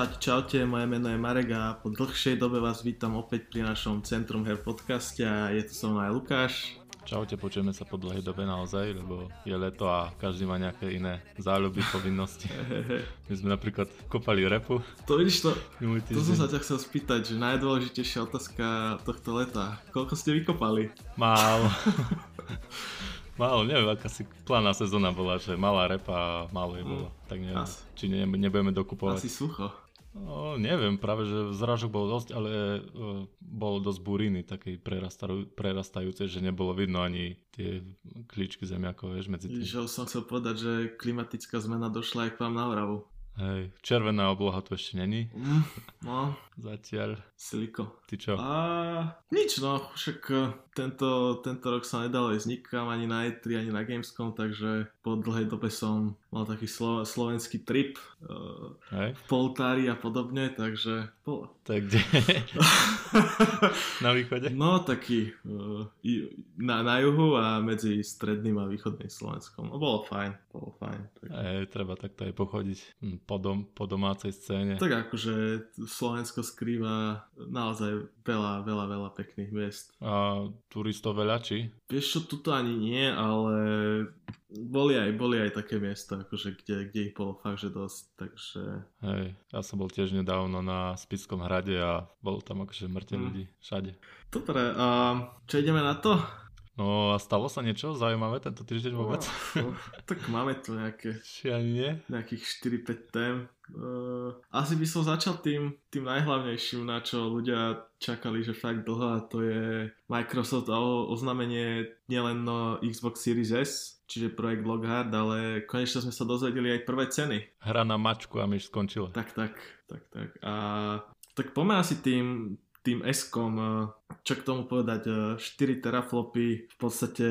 Čaute, čaute, moje meno je Marek a po dlhšej dobe vás vítam opäť pri našom Centrum Her podcaste a je tu so mnou aj Lukáš. Čaute, počujeme sa po dlhej dobe naozaj, lebo je leto a každý má nejaké iné záľuby, povinnosti. My sme napríklad kopali repu. To vidíš to, to som sa ťa chcel spýtať, že najdôležitejšia otázka tohto leta. Koľko ste vykopali? Málo. Málo, neviem, aká si plánna sezóna bola, že malá repa a málo je bolo. Tak neviem, Asi. či ne, nebudeme dokupovať. Asi sucho. No, neviem, práve že zrážok bol dosť, ale uh, bol dosť buriny takej prerastajú, prerastajúcej, že nebolo vidno ani tie klíčky zemiakov, vieš, medzi tým. Že som chcel povedať, že klimatická zmena došla aj k vám na Oravu. Hej, červená obloha tu ešte není Mm, no, zatiaľ. siliko. Ty čo? A nič no, však eh, tento, tento rok sa nedalo ísť nikam, ani na E3, ani na Gamescom, takže po dlhej dobe som mal taký slo, slovenský trip uh, Hej, v Poltári a podobne, takže to je kde? Na východe? No taký uh, na, na juhu a medzi stredným a východným Slovenskom. No bolo fajn, bolo fajn. Tak, Hej, treba takto aj pochodiť hm, po, dom, po domácej scéne. tak akože Slovensko skrýva naozaj veľa, veľa, veľa pekných miest. A turistov veľa, či? Vieš čo, tuto ani nie, ale boli aj, boli aj také miesta, akože kde, kde ich bolo fakt, že dosť, takže Hej, ja som bol tiež nedávno na Spickom hrade a bolo tam akože mŕte Mm. ľudí všade. dobre, a čo ideme na to? No a stalo sa niečo zaujímavé tento týždeň vôbec? No, tak máme tu nejaké, Či ani nie? nejakých 4-5 tém. Uh, asi by som začal tým, tým najhlavnejším, na čo ľudia čakali, že fakt dlho a to je Microsoft a oznámenie nielen no Xbox Series S, čiže projekt Lockhart, ale konečne sme sa dozvedeli aj prvé ceny. Hra na mačku a myš skončila. Tak, tak, tak, tak. A tak poďme asi tým, tým S-kom, eh, čo k tomu povedať, eh, 4 teraflopy, v podstate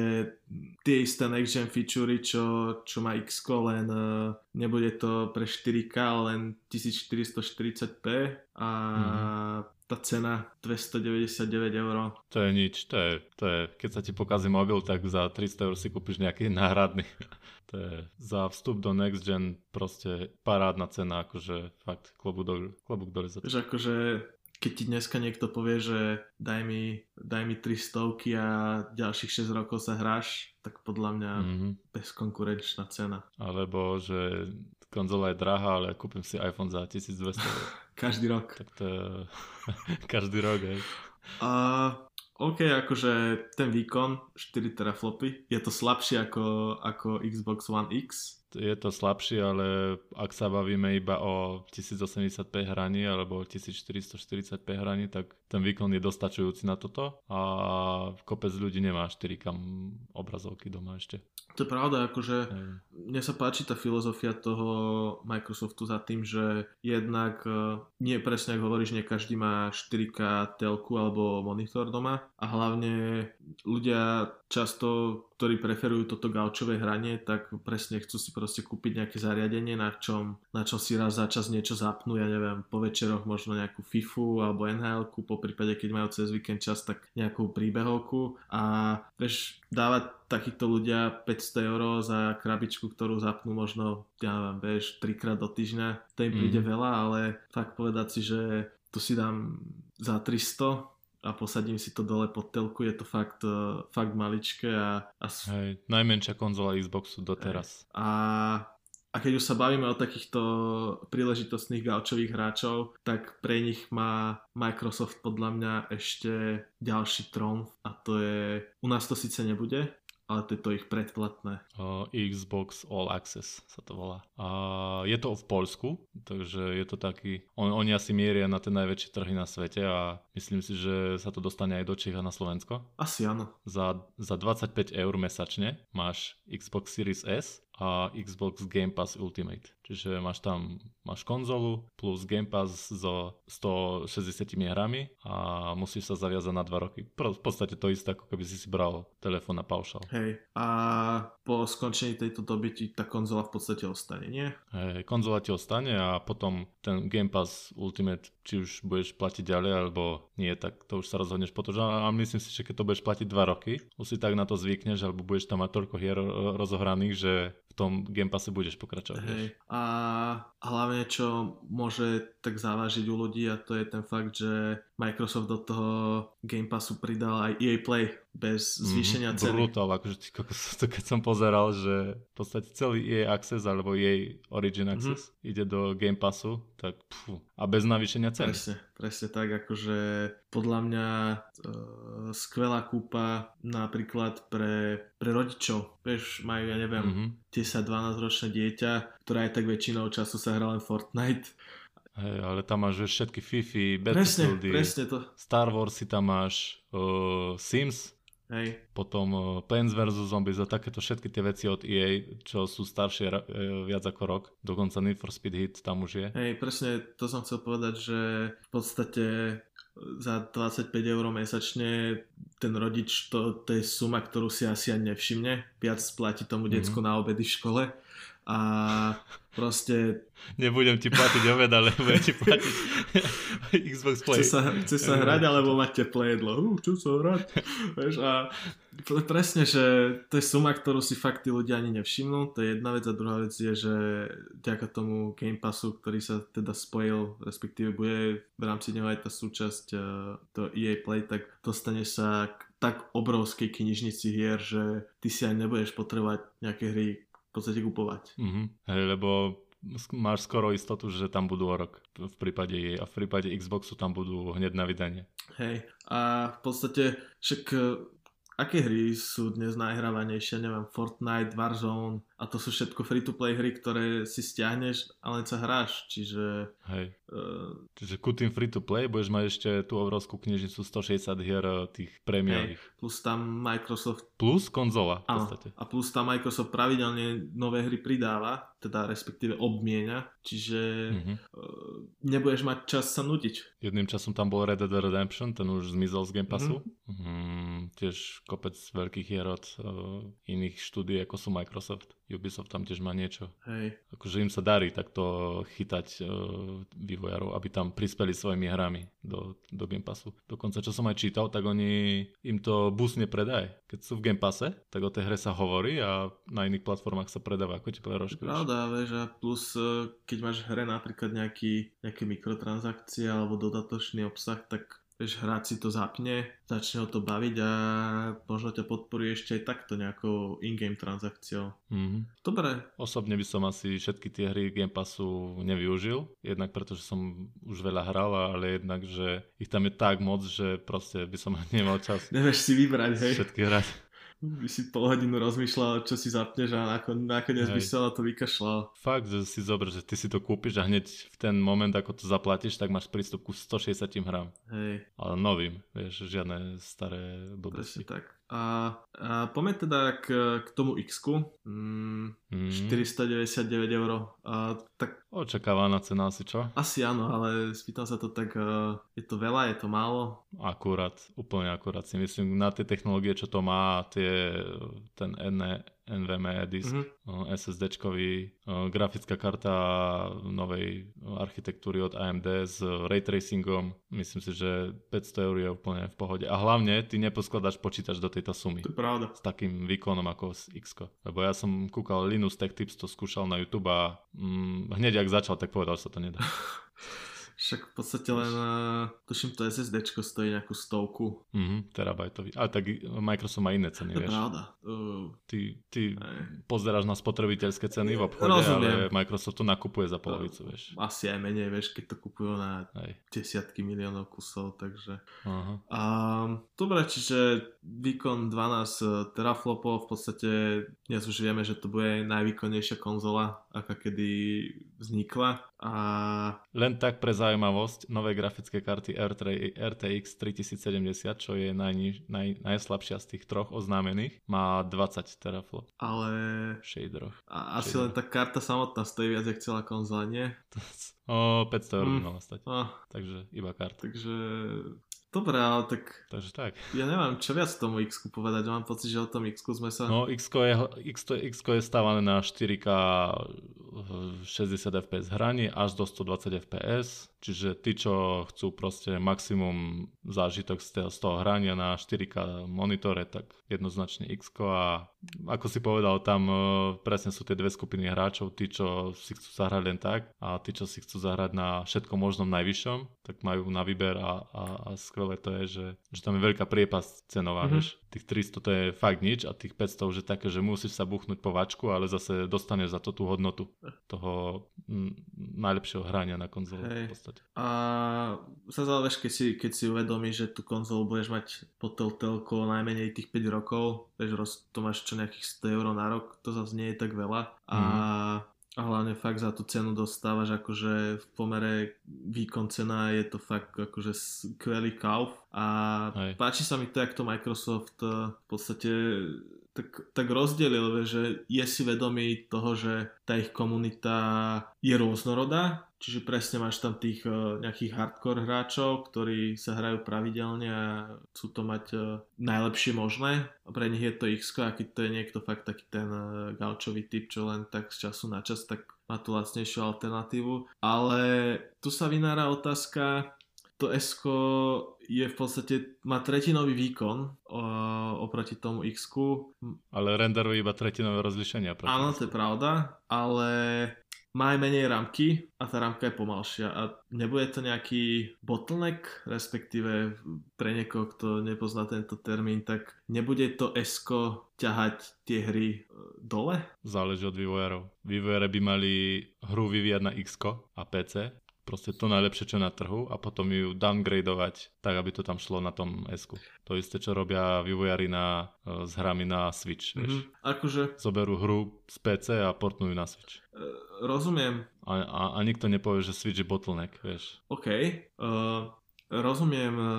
tie isté next gen featurey, čo, čo má x len eh, nebude to pre 4K, len 1440p a tá cena 299 eur. To je nič, to je, to je, keď sa ti pokazí mobil, tak za 300 eur si kúpiš nejaký náhradný. To je za vstup do Next Gen proste parádna cena, akože fakt klobúk dole, klobúk to. Že akože keď ti dneska niekto povie, že daj mi, daj mi 300 a ďalších 6 rokov sa hráš, tak podľa mňa Mhm. bezkonkurenčná cena. Alebo, že konzola je drahá, ale kúpim si iPhone za 1200 eur. Každý rok. tak to je každý rok, hej. A OK, akože ten výkon 4 teraflopy, je to slabšie ako, ako Xbox One X. Je to slabšie, ale ak sa bavíme iba o 1080p hraní alebo 1440p hraní, tak ten výkon je dostačujúci na toto a kopec ľudí nemá 4K obrazovky doma ešte. To je pravda, akože Hej. mne sa páči tá filozofia toho Microsoftu za tým, že jednak eh, nie presne ako hovoríš, nie každý má 4K telku alebo monitor doma a hlavne ľudia často, ktorí preferujú toto gaučové hranie, tak presne chcú si proste kúpiť nejaké zariadenie, na čom, na čom si raz za čas niečo zapnú, ja neviem, po večeroch možno nejakú FIFU alebo nhl po prípade, keď majú cez víkend čas, tak nejakú príbehovku a vieš, dávať takíto ľudia 500 eur za krabičku, ktorú zapnú možno, ja neviem, vieš, trikrát do týždňa, to im príde Mhm. veľa, ale fakt povedať si, že tu si dám za 300 a posadím si to dole pod telku, je to fakt, eh, fakt maličké a, a, Hej, najmenšia konzola Xboxu doteraz. a, a keď už sa bavíme o takýchto príležitostných gaučových hráčov, tak pre nich má Microsoft podľa mňa ešte ďalší tromf a to je, u nás to síce nebude, ale to je to ich predplatné. Uh, Xbox All Access sa to volá. A je to v Polsku, takže je to taký... On, oni asi mieria na tie najväčšie trhy na svete a myslím si, že sa to dostane aj do Čech a na Slovensko. Asi áno. Za, za 25 eur mesačne máš Xbox Series S a Xbox Game Pass Ultimate. Čiže máš tam máš konzolu plus Game Pass so 160 hrami a musíš sa zaviazať na 2 roky. V podstate to isté, ako keby si si bral telefón na paušal. Hej, a po skončení tejto doby ti tá konzola v podstate ostane, nie? Hej, konzola ti ostane a potom ten Game Pass Ultimate, či už budeš platiť ďalej alebo nie, tak to už sa rozhodneš potom. A myslím si, že keď to budeš platiť 2 roky, už si tak na to zvykneš, alebo budeš tam mať toľko hier rozohraných, že v tom Game Passe budeš pokračovať. Hej. A hlavne čo môže tak závažiť u ľudí a to je ten fakt, že Microsoft do toho Game Passu pridal aj EA Play bez mhm, zvýšenia mm-hmm, ceny. Brutal, akože to keď som pozeral, že v podstate celý EA Access alebo EA Origin mhm. Access mm-hmm. ide do Game Passu, tak pfú, a bez navýšenia ceny. Presne, presne tak, akože podľa mňa e, skvelá kúpa napríklad pre, pre rodičov. Vieš, majú, ja neviem, mm-hmm. 10-12 ročné dieťa, ktorá aj tak väčšinou času sa hrá len Fortnite Hej, ale tam máš všetky Fifi, Battlefieldy. Star Wars si tam máš, uh, Sims, Hej. potom uh, Plants vs. Zombies a takéto všetky tie veci od EA, čo sú staršie uh, viac ako rok. Dokonca Need for Speed Hit tam už je. Hej, presne to som chcel povedať, že v podstate za 25 eur mesačne ten rodič, to, to je suma, ktorú si asi ani nevšimne. Viac platí tomu mm-hmm. decku na obedy v škole. A proste... Nebudem ti platiť obed, ale budem ti platiť Xbox Play. Chce sa, chce sa hrať, alebo mať teplé jedlo. Uh, sa hrať. Vieš, a presne, že to je suma, ktorú si fakt tí ľudia ani nevšimnú. To je jedna vec a druhá vec je, že ďaká tomu Game Passu, ktorý sa teda spojil, respektíve bude v rámci neho aj tá súčasť uh, to EA Play, tak dostane sa k tak obrovskej knižnici hier, že ty si aj nebudeš potrebovať nejaké hry v podstate kupovať. Mm-hmm. Hej, lebo máš skoro istotu, že tam budú o rok v prípade jej a v prípade Xboxu tam budú hneď na vydanie. Hej, a v podstate však aké hry sú dnes najhrávanejšie, neviem, Fortnite, Warzone, a to sú všetko free-to-play hry, ktoré si stiahneš a len sa hráš, čiže... Hej. Uh, čiže ku tým free-to-play budeš mať ešte tú obrovskú knižnicu 160 hier eh, tých prémiových. Plus tam Microsoft... Plus konzola v podstate. A plus tam Microsoft pravidelne nové hry pridáva, teda respektíve obmienia, čiže uh-huh. uh, nebudeš mať čas sa nudiť. Jedným časom tam bol Red Dead Redemption, ten už zmizol z Game Passu. Uh-huh. Mm, tiež kopec veľkých hier od uh, iných štúdií, ako sú Microsoft. Ubisoft tam tiež má niečo. Hej. Akože im sa darí takto chytať uh, vývojárov, aby tam prispeli svojimi hrami do, do Game Passu. Dokonca, čo som aj čítal, tak oni im to busne predaj. Keď sú v Game Passe, tak o tej hre sa hovorí a na iných platformách sa predáva. Ako ti povedal Pravda, vieš, a plus e, keď máš hre napríklad nejaký, nejaké mikrotransakcie alebo dodatočný obsah, tak vieš, hráč si to zapne, začne ho to baviť a možno ťa podporí ešte aj takto nejakou in-game transakciou. Mm-hmm. Dobre. Osobne by som asi všetky tie hry Game Passu nevyužil, jednak preto, že som už veľa hral, ale jednak, že ich tam je tak moc, že proste by som nemal čas. Nevieš si vybrať, hej? Všetky hrať by si pol hodinu rozmýšľal, čo si zapneš a nakon, nakoniec by sa to vykašľal. Fakt, že si zober, že ty si to kúpiš a hneď v ten moment, ako to zaplatíš, tak máš prístup ku 160 hrám. Hej. Ale novým, vieš, žiadne staré blbosti. Presne tak. A, a poďme teda k, k tomu X-ku. Mm, mm. 499 eur. A, tak... Očakávaná cena asi čo? Asi áno, ale spýtam sa to tak, uh, je to veľa, je to málo? Akurát, úplne akurát si myslím, na tie technológie, čo to má, tie, ten NE, NVMe disk, mm-hmm. SSD-čkový, grafická karta novej architektúry od AMD s ray tracingom. Myslím si, že 500 eur je úplne v pohode. A hlavne ty neposkladaš počítač do tejto sumy. To je pravda. S takým výkonom ako z X. Lebo ja som kúkal Linus Tech Tips, to skúšal na YouTube a mm, hneď ak začal, tak povedal, že sa to nedá. Však v podstate len, uh, tuším, to SSD stojí nejakú stovku. Mhm, terabajtový. Ale tak Microsoft má iné ceny, to vieš. pravda. Uh, ty ty pozeráš na spotrebiteľské ceny v obchode, Rozumiem. ale Microsoft to nakupuje za polovicu, vieš. Asi aj menej, vieš, keď to kupujú na Aj. desiatky miliónov kusov, takže... Uh-huh. Um, dobre, čiže výkon 12 teraflopov, v podstate dnes už vieme, že to bude najvýkonnejšia konzola aká kedy vznikla. A... Len tak pre zaujímavosť, nové grafické karty RTX 3070, čo je najniž, naj, najslabšia z tých troch oznámených, má 20 teraflop. Ale... Shaderoch. A asi len tá karta samotná stojí viac, jak celá konzola, nie? O 500 eur by mala stať. Takže iba karta. takže... Dobre, ale tak Takže tak. ja neviem, čo viac tomu x povedať. Mám pocit, že o tom x sme sa... No x je, X, X je stávané na 4K 60 fps hraní až do 120 fps, čiže tí, čo chcú proste maximum zážitok z toho, hrania na 4K monitore, tak jednoznačne x a ako si povedal, tam e, presne sú tie dve skupiny hráčov, tí, čo si chcú zahrať len tak a tí, čo si chcú zahrať na všetko možnom najvyššom, tak majú na výber a, a, a skvelé to je, že, že tam je veľká priepas cenová, mm-hmm. vieš. Tých 300 to je fakt nič a tých 500 už je také, že musíš sa buchnúť po vačku, ale zase dostaneš za to tú hodnotu toho m, najlepšieho hrania na konzole Hej. v podstate. A sa zálež, keď si, keď si uvedomíš, že tú konzolu budeš mať pod tou telkou najmenej tých 5 rokov, vieš, roz, to máš čo nejakých 100 eur na rok, to zase nie je tak veľa. A, a hlavne fakt za tú cenu dostávaš akože v pomere výkon cena je to fakt akože skvelý kauf a Hej. páči sa mi to, jak to Microsoft eh, v podstate tak, tak rozdelil, že je si vedomý toho, že tá ich komunita je rôznorodá, čiže presne máš tam tých eh, nejakých hardcore hráčov, ktorí sa hrajú pravidelne a chcú to mať eh, najlepšie možné. Pre nich je to x a keď to je niekto fakt taký ten eh, gaučový typ, čo len tak z času na čas, tak má tú lacnejšiu alternatívu. Ale tu sa vynára otázka, to s je v podstate, má tretinový výkon oproti tomu x Ale renderuje iba tretinové rozlišenia. Áno, to je pravda, ale má aj menej ramky a tá ramka je pomalšia a nebude to nejaký bottleneck, respektíve pre niekoho, kto nepozná tento termín, tak nebude to s ťahať tie hry e, dole? Záleží od vývojárov. Vývojáre by mali hru vyvíjať na X a PC, proste to najlepšie, čo je na trhu a potom ju downgradovať tak, aby to tam šlo na tom s To isté, čo robia vývojári na, e, s hrami na Switch, vieš. Mhm. Akože Zoberú hru z PC a portnú ju na Switch. e, rozumiem, A, a, a nikto nepovie, že Switch je bottleneck, vieš. OK. Uh, rozumiem uh,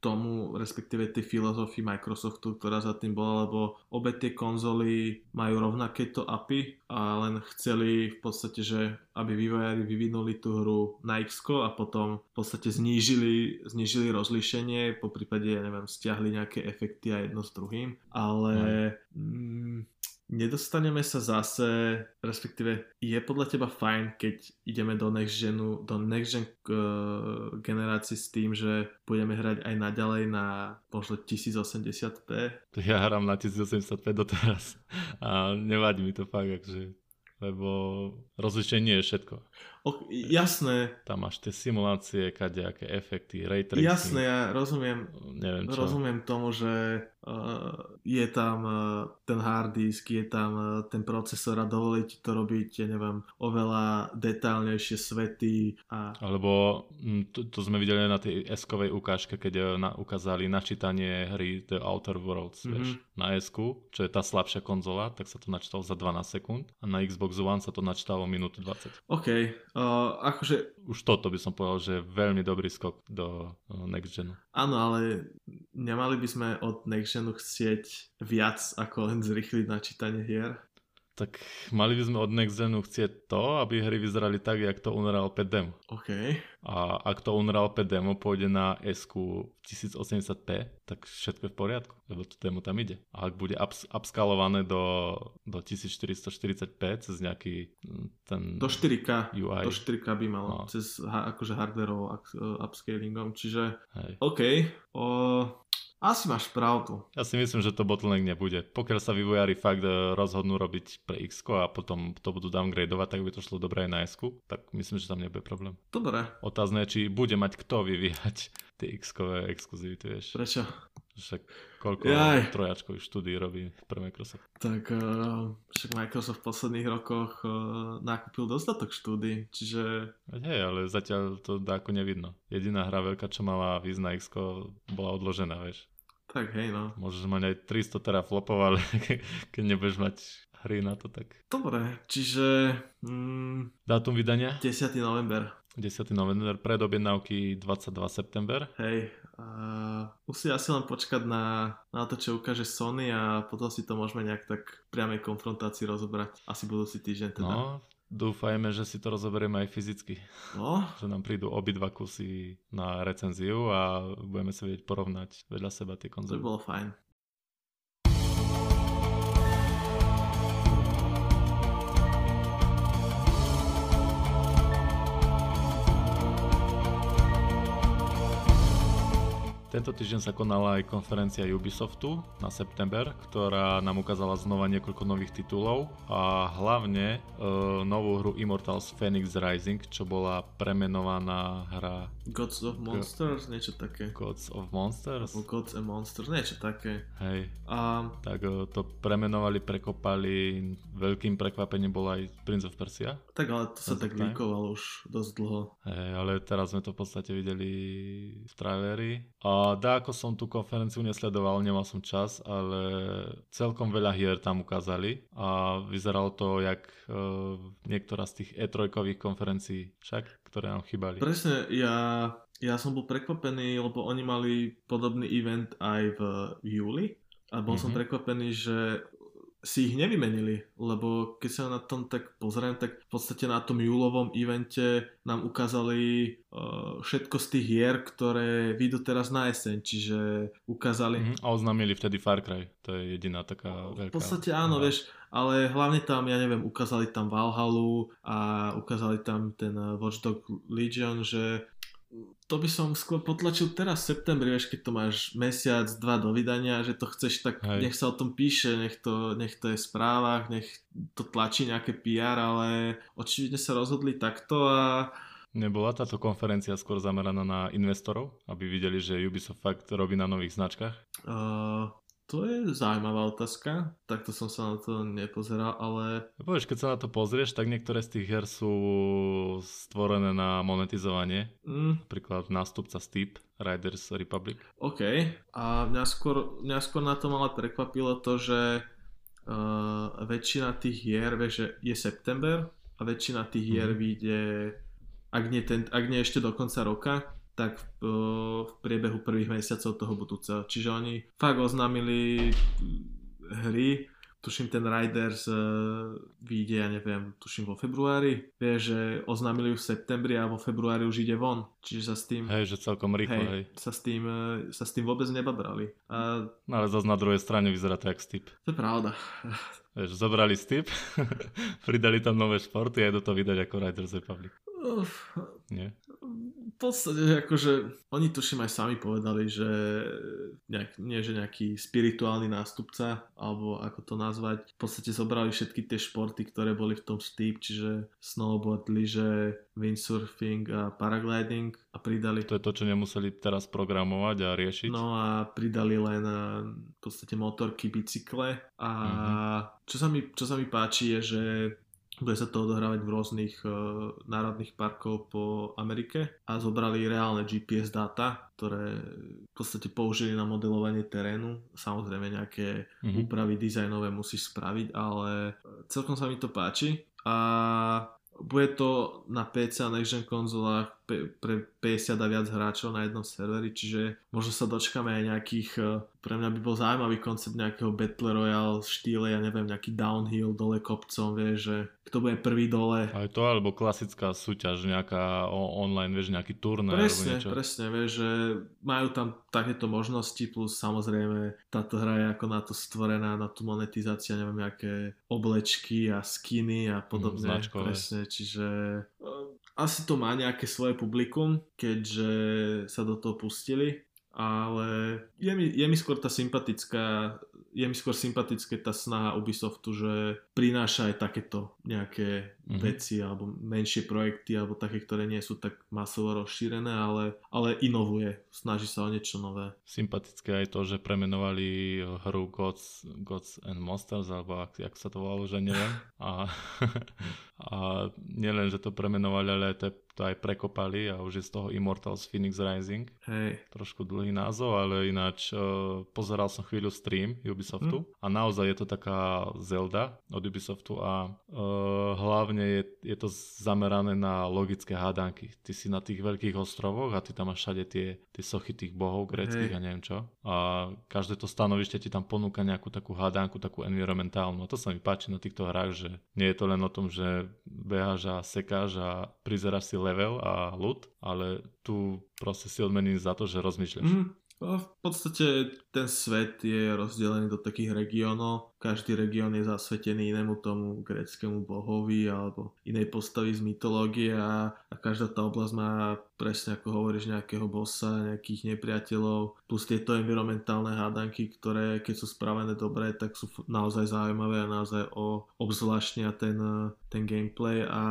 tomu, respektíve tej filozofii Microsoftu, ktorá za tým bola, lebo obe tie konzoly majú rovnaké to API a len chceli v podstate, že aby vývojári vyvinuli tú hru na X a potom v podstate znížili, znížili rozlíšenie, po prípade, ja neviem, stiahli nejaké efekty a jedno s druhým, ale mm, nedostaneme sa zase, respektíve je podľa teba fajn, keď ideme do next genu, do next gen uh, generácii s tým, že budeme hrať aj naďalej na možno 1080p. To ja hrám na 1085 doteraz a nevadí mi to fakt, akože, lebo rozlišenie je všetko. Ok, jasné, Tam máš tie simulácie, kadejaké efekty, ray tracing, jasné, ja rozumiem, neviem čo. rozumiem tomu, že uh, je tam uh, ten hard disk, je tam uh, ten procesor a dovolí ti to robiť, ja neviem, oveľa detálnejšie svety a Alebo mm, to, to sme videli na tej S-kovej ukážke, keď na, ukázali načítanie hry The Outer Worlds, mm-hmm. vieš. Na s čo je tá slabšia konzola, tak sa to načítalo za 12 sekúnd a na Xbox One sa to načítalo minútu 20. OK, uh, akože Už toto by som povedal, že je veľmi dobrý skok do uh, Next Genu. áno, ale nemali by sme od Next Genu chcieť viac ako len zrychliť načítanie hier. Tak mali by sme od Next Genu chcieť to, aby hry vyzerali tak, jak to Unreal 5 demo. OK, A ak to Unreal 5 demo pôjde na s 1080p, tak všetko je v poriadku, lebo to demo tam ide. A ak bude ups- upskalované do, do 1440p cez nejaký mm, ten do 4K. UI, Do 4K by malo, No. cez akože hardwareovou up- upscalingom, čiže hej. OK, o, asi máš pravdu. Ja si myslím, že to bottleneck nebude. Pokiaľ sa vývojári fakt e, rozhodnú robiť pre x a potom to budú downgradeovať, tak by to šlo dobre aj na s tak myslím, že tam nebude problém. Dobre, Otázne je, či bude mať kto vyvíjať tie x-kové exkluzivity, vieš. prečo? Však koľko Jaj. trojačkových štúdí robí pre Microsoft. Tak uh, však Microsoft v posledných rokoch uh, nakúpil dostatok štúdy, čiže hej, ale zatiaľ to dáko nevidno. Jediná hra veľká, čo mala výsť na x bola odložená, vieš. Tak hej no. Môžeš mať aj 300 teraflopov, ale ke- keď nebudeš mať hry na to tak. Dobre, čiže... Mm, Dátum vydania? 10. november. 10. november, predobjednávky 22 september. Hej, a musí asi len počkať na, na to, čo ukáže Sony a potom si to môžeme nejak tak priamej konfrontácii rozobrať. Asi budúci týždeň teda. No, dúfajme, že si to rozoberieme aj fyzicky. No, Že nám prídu obidva kusy na recenziu a budeme sa vedieť porovnať vedľa seba tie to konzoly. bolo fajn. Tento týždeň sa konala aj konferencia Ubisoftu na september, ktorá nám ukázala znova niekoľko nových titulov a hlavne e, novú hru Immortals Phoenix Rising, čo bola premenovaná hra Gods of Monsters, niečo také. Gods of Monsters. Alebo Gods and Monsters, niečo také. Hej, A tak e, to premenovali, prekopali, veľkým prekvapením bol aj Prince of Persia. tak ale to sa tak líkovalo už dosť dlho. Hej, ale teraz sme to v podstate videli v traileri. A dá, ako som tú konferenciu nesledoval, nemal som čas, ale celkom veľa hier tam ukázali a vyzeralo to jak uh, niektorá z tých E3 konferencií však, ktoré nám chýbali. Presne, ja, ja som bol prekvapený, lebo oni mali podobný event aj v júli a bol som Mhm. prekvapený, že si ich nevymenili, lebo keď sa na tom tak pozriem, tak v podstate na tom júlovom evente nám ukázali uh, všetko z tých hier, ktoré vyjdú teraz na jeseň, čiže ukázali... Mhm, a oznámili vtedy Far Cry, to je jediná taká V veľká... podstate áno, hra. vieš, ale hlavne tam, ja neviem, ukázali tam Valhalu a ukázali tam ten uh, Watch Dog Legion, že to by som skôr potlačil teraz v septembri, vieš, keď to máš mesiac, dva do vydania, že to chceš, tak Hej. nech sa o tom píše, nech to, nech to je v správach, nech to tlačí nejaké PR, ale očividne sa rozhodli takto a Nebola táto konferencia skôr zameraná na investorov, aby videli, že Ubisoft fakt robí na nových značkách? uh, to je zaujímavá otázka, takto som sa na to nepozeral, ale Povieš, keď sa na to pozrieš, tak niektoré z tých hier sú stvorené na monetizovanie. mm, Napríklad nástupca Steep, Riders Republic. OK. A mňa skôr, mňa skôr na tom ale prekvapilo to, že uh, väčšina tých hier, vieš, že je september a väčšina tých hier Mhm. vyjde, ak nie, ten, ak nie ešte do konca roka, tak v, v priebehu prvých mesiacov toho budúceho. Čiže oni fakt oznámili hry, tuším ten Riders uh, vyjde, ja neviem, tuším vo februári. Vieš, že oznámili ju v septembri a vo februári už ide von. Čiže sa s tým... Hej, že celkom rýchlo, hej. Hej, sa s tým, e, sa s tým vôbec nebabrali. A No ale zase na druhej strane vyzerá to jak Steep. to je pravda. Vieš, zobrali Steep, pridali tam nové športy a idú to vydať ako Riders Republic. Uf, Nie? V podstate akože oni tuším aj sami povedali, že nejak, nie že nejaký spirituálny nástupca, alebo ako to nazvať, v podstate zobrali všetky tie športy, ktoré boli v tom Steep, čiže snowboard, lyže, windsurfing a paragliding a pridali To je to, čo nemuseli teraz programovať a riešiť. No a pridali len v podstate motorky, bicykle a čo, sa mi, čo sa mi páči je, že bude sa to odohrávať v rôznych uh, národných parkov po Amerike a zobrali reálne GPS dáta, ktoré v podstate použili na modelovanie terénu. Samozrejme nejaké Mhm. úpravy dizajnové musíš spraviť, ale celkom sa mi to páči a bude to na PC a next gen konzolách pre 50 a viac hráčov na jednom serveri, čiže možno sa dočkáme aj nejakých, eh, pre mňa by bol zaujímavý koncept nejakého Battle Royale štýle, ja neviem, nejaký downhill dole kopcom, vieš, že kto bude prvý dole. Aj to, alebo klasická súťaž, nejaká online, vieš, nejaký turnaj Presne, niečo. presne, vieš, že majú tam takéto možnosti, plus samozrejme táto hra je ako na to stvorená, na tú monetizáciu, neviem, nejaké oblečky a skiny a podobne. značkové. presne, čiže eh, asi to má nejaké svoje publikum, keďže sa do toho pustili, ale je mi, je mi skôr tá sympatická je mi skôr sympatické tá snaha Ubisoftu, že prináša aj takéto nejaké mm-hmm. veci alebo menšie projekty alebo také, ktoré nie sú tak masovo rozšírené, ale, ale inovuje, snaží sa o niečo nové. Sympatické aj to, že premenovali hru Gods, Gods and Monsters, alebo ak, jak sa to volalo, že neviem. A, a nielen, že to premenovali, ale to, to aj prekopali a už je z toho Immortals Phoenix Rising. Hej. Trošku dlhý názov, ale ináč uh, pozeral som chvíľu stream Ubisoftu mm. a naozaj je to taká Zelda od Ubisoftu a uh, hlavne je, je to zamerané na logické hádanky. Ty si na tých veľkých ostrovoch a ty tam máš všade tie, tie sochy tých bohov greckých a neviem čo. A každé to stanovište ti tam ponúka nejakú takú hádanku, takú environmentálnu. A to sa mi páči na týchto hrách, že nie je to len o tom, že beháš a sekáš a prizeráš si level a loot, ale tu proste si odmením za to, že rozmýšľaš. Mm. V podstate ten svet je rozdelený do takých regiónov. Každý región je zasvetený inému tomu gréckému bohovi alebo inej postavy z mytológie a každá tá oblasť má presne ako hovoríš nejakého bossa, nejakých nepriateľov, plus tieto environmentálne hádanky, ktoré keď sú spravené dobre, tak sú naozaj zaujímavé a naozaj o, obzvláštnia ten, ten gameplay a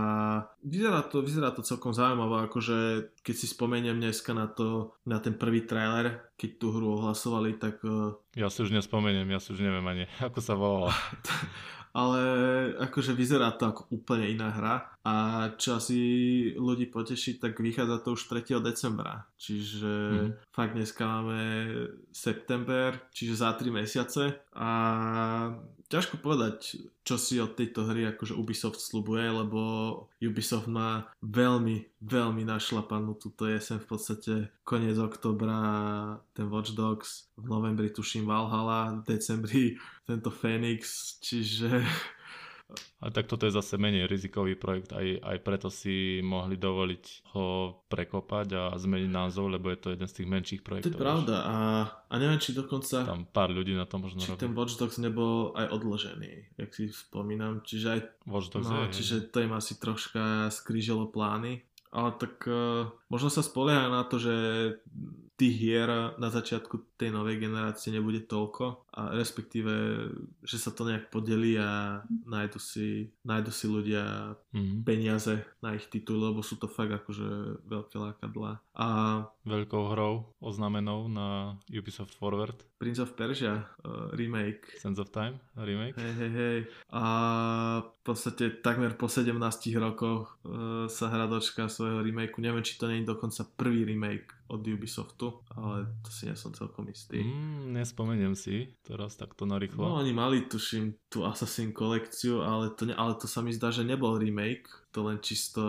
vyzerá to, vyzerá to celkom zaujímavé, akože keď si spomeniem dneska na to, na ten prvý trailer, keď tú hru ohlasovali, tak... Eh, ja si už nespomeniem, ja si už neviem ani, ako sa volala. Ale akože vyzerá to ako úplne iná hra a čo asi ľudí poteší, tak vychádza to už 3. decembra. Čiže mm. fakt dneska máme september, čiže za 3 mesiace a ťažko povedať, čo si od tejto hry akože Ubisoft slubuje, lebo Ubisoft má veľmi, veľmi našlapanú túto jesen v podstate koniec oktobra ten Watch Dogs, v novembri tuším Valhalla, v decembri tento Phoenix, čiže a tak toto je zase menej rizikový projekt, aj, aj preto si mohli dovoliť ho prekopať a zmeniť názov, lebo je to jeden z tých menších projektov. To je pravda. a, a neviem, či dokonca... Tam pár ľudí na to možno Či robí. ten Watch Dogs nebol aj odložený, jak si spomínam, čiže aj... Watch Dogs no, je, čiže to im asi troška skríželo plány, ale tak uh, možno sa spolieha na to, že tých hier na začiatku tej novej generácie nebude toľko a respektíve, že sa to nejak podelí a nájdu si, nájdu si ľudia mm-hmm. peniaze na ich titul, lebo sú to fakt akože veľké lákadlá. A veľkou hrou oznamenou na Ubisoft Forward. Prince of Persia uh, remake. Sense of Time remake. Hej, hej, hej. A v podstate takmer po 17 rokoch uh, sa hra dočka svojho remakeu. Neviem, či to nie je dokonca prvý remake od Ubisoftu, ale to si nie som celkom istý. Mm, nespomeniem si teraz takto narýchlo. No oni mali, tuším, tú Assassin kolekciu, ale to, ne, ale to sa mi zdá, že nebol remake, to len čisto...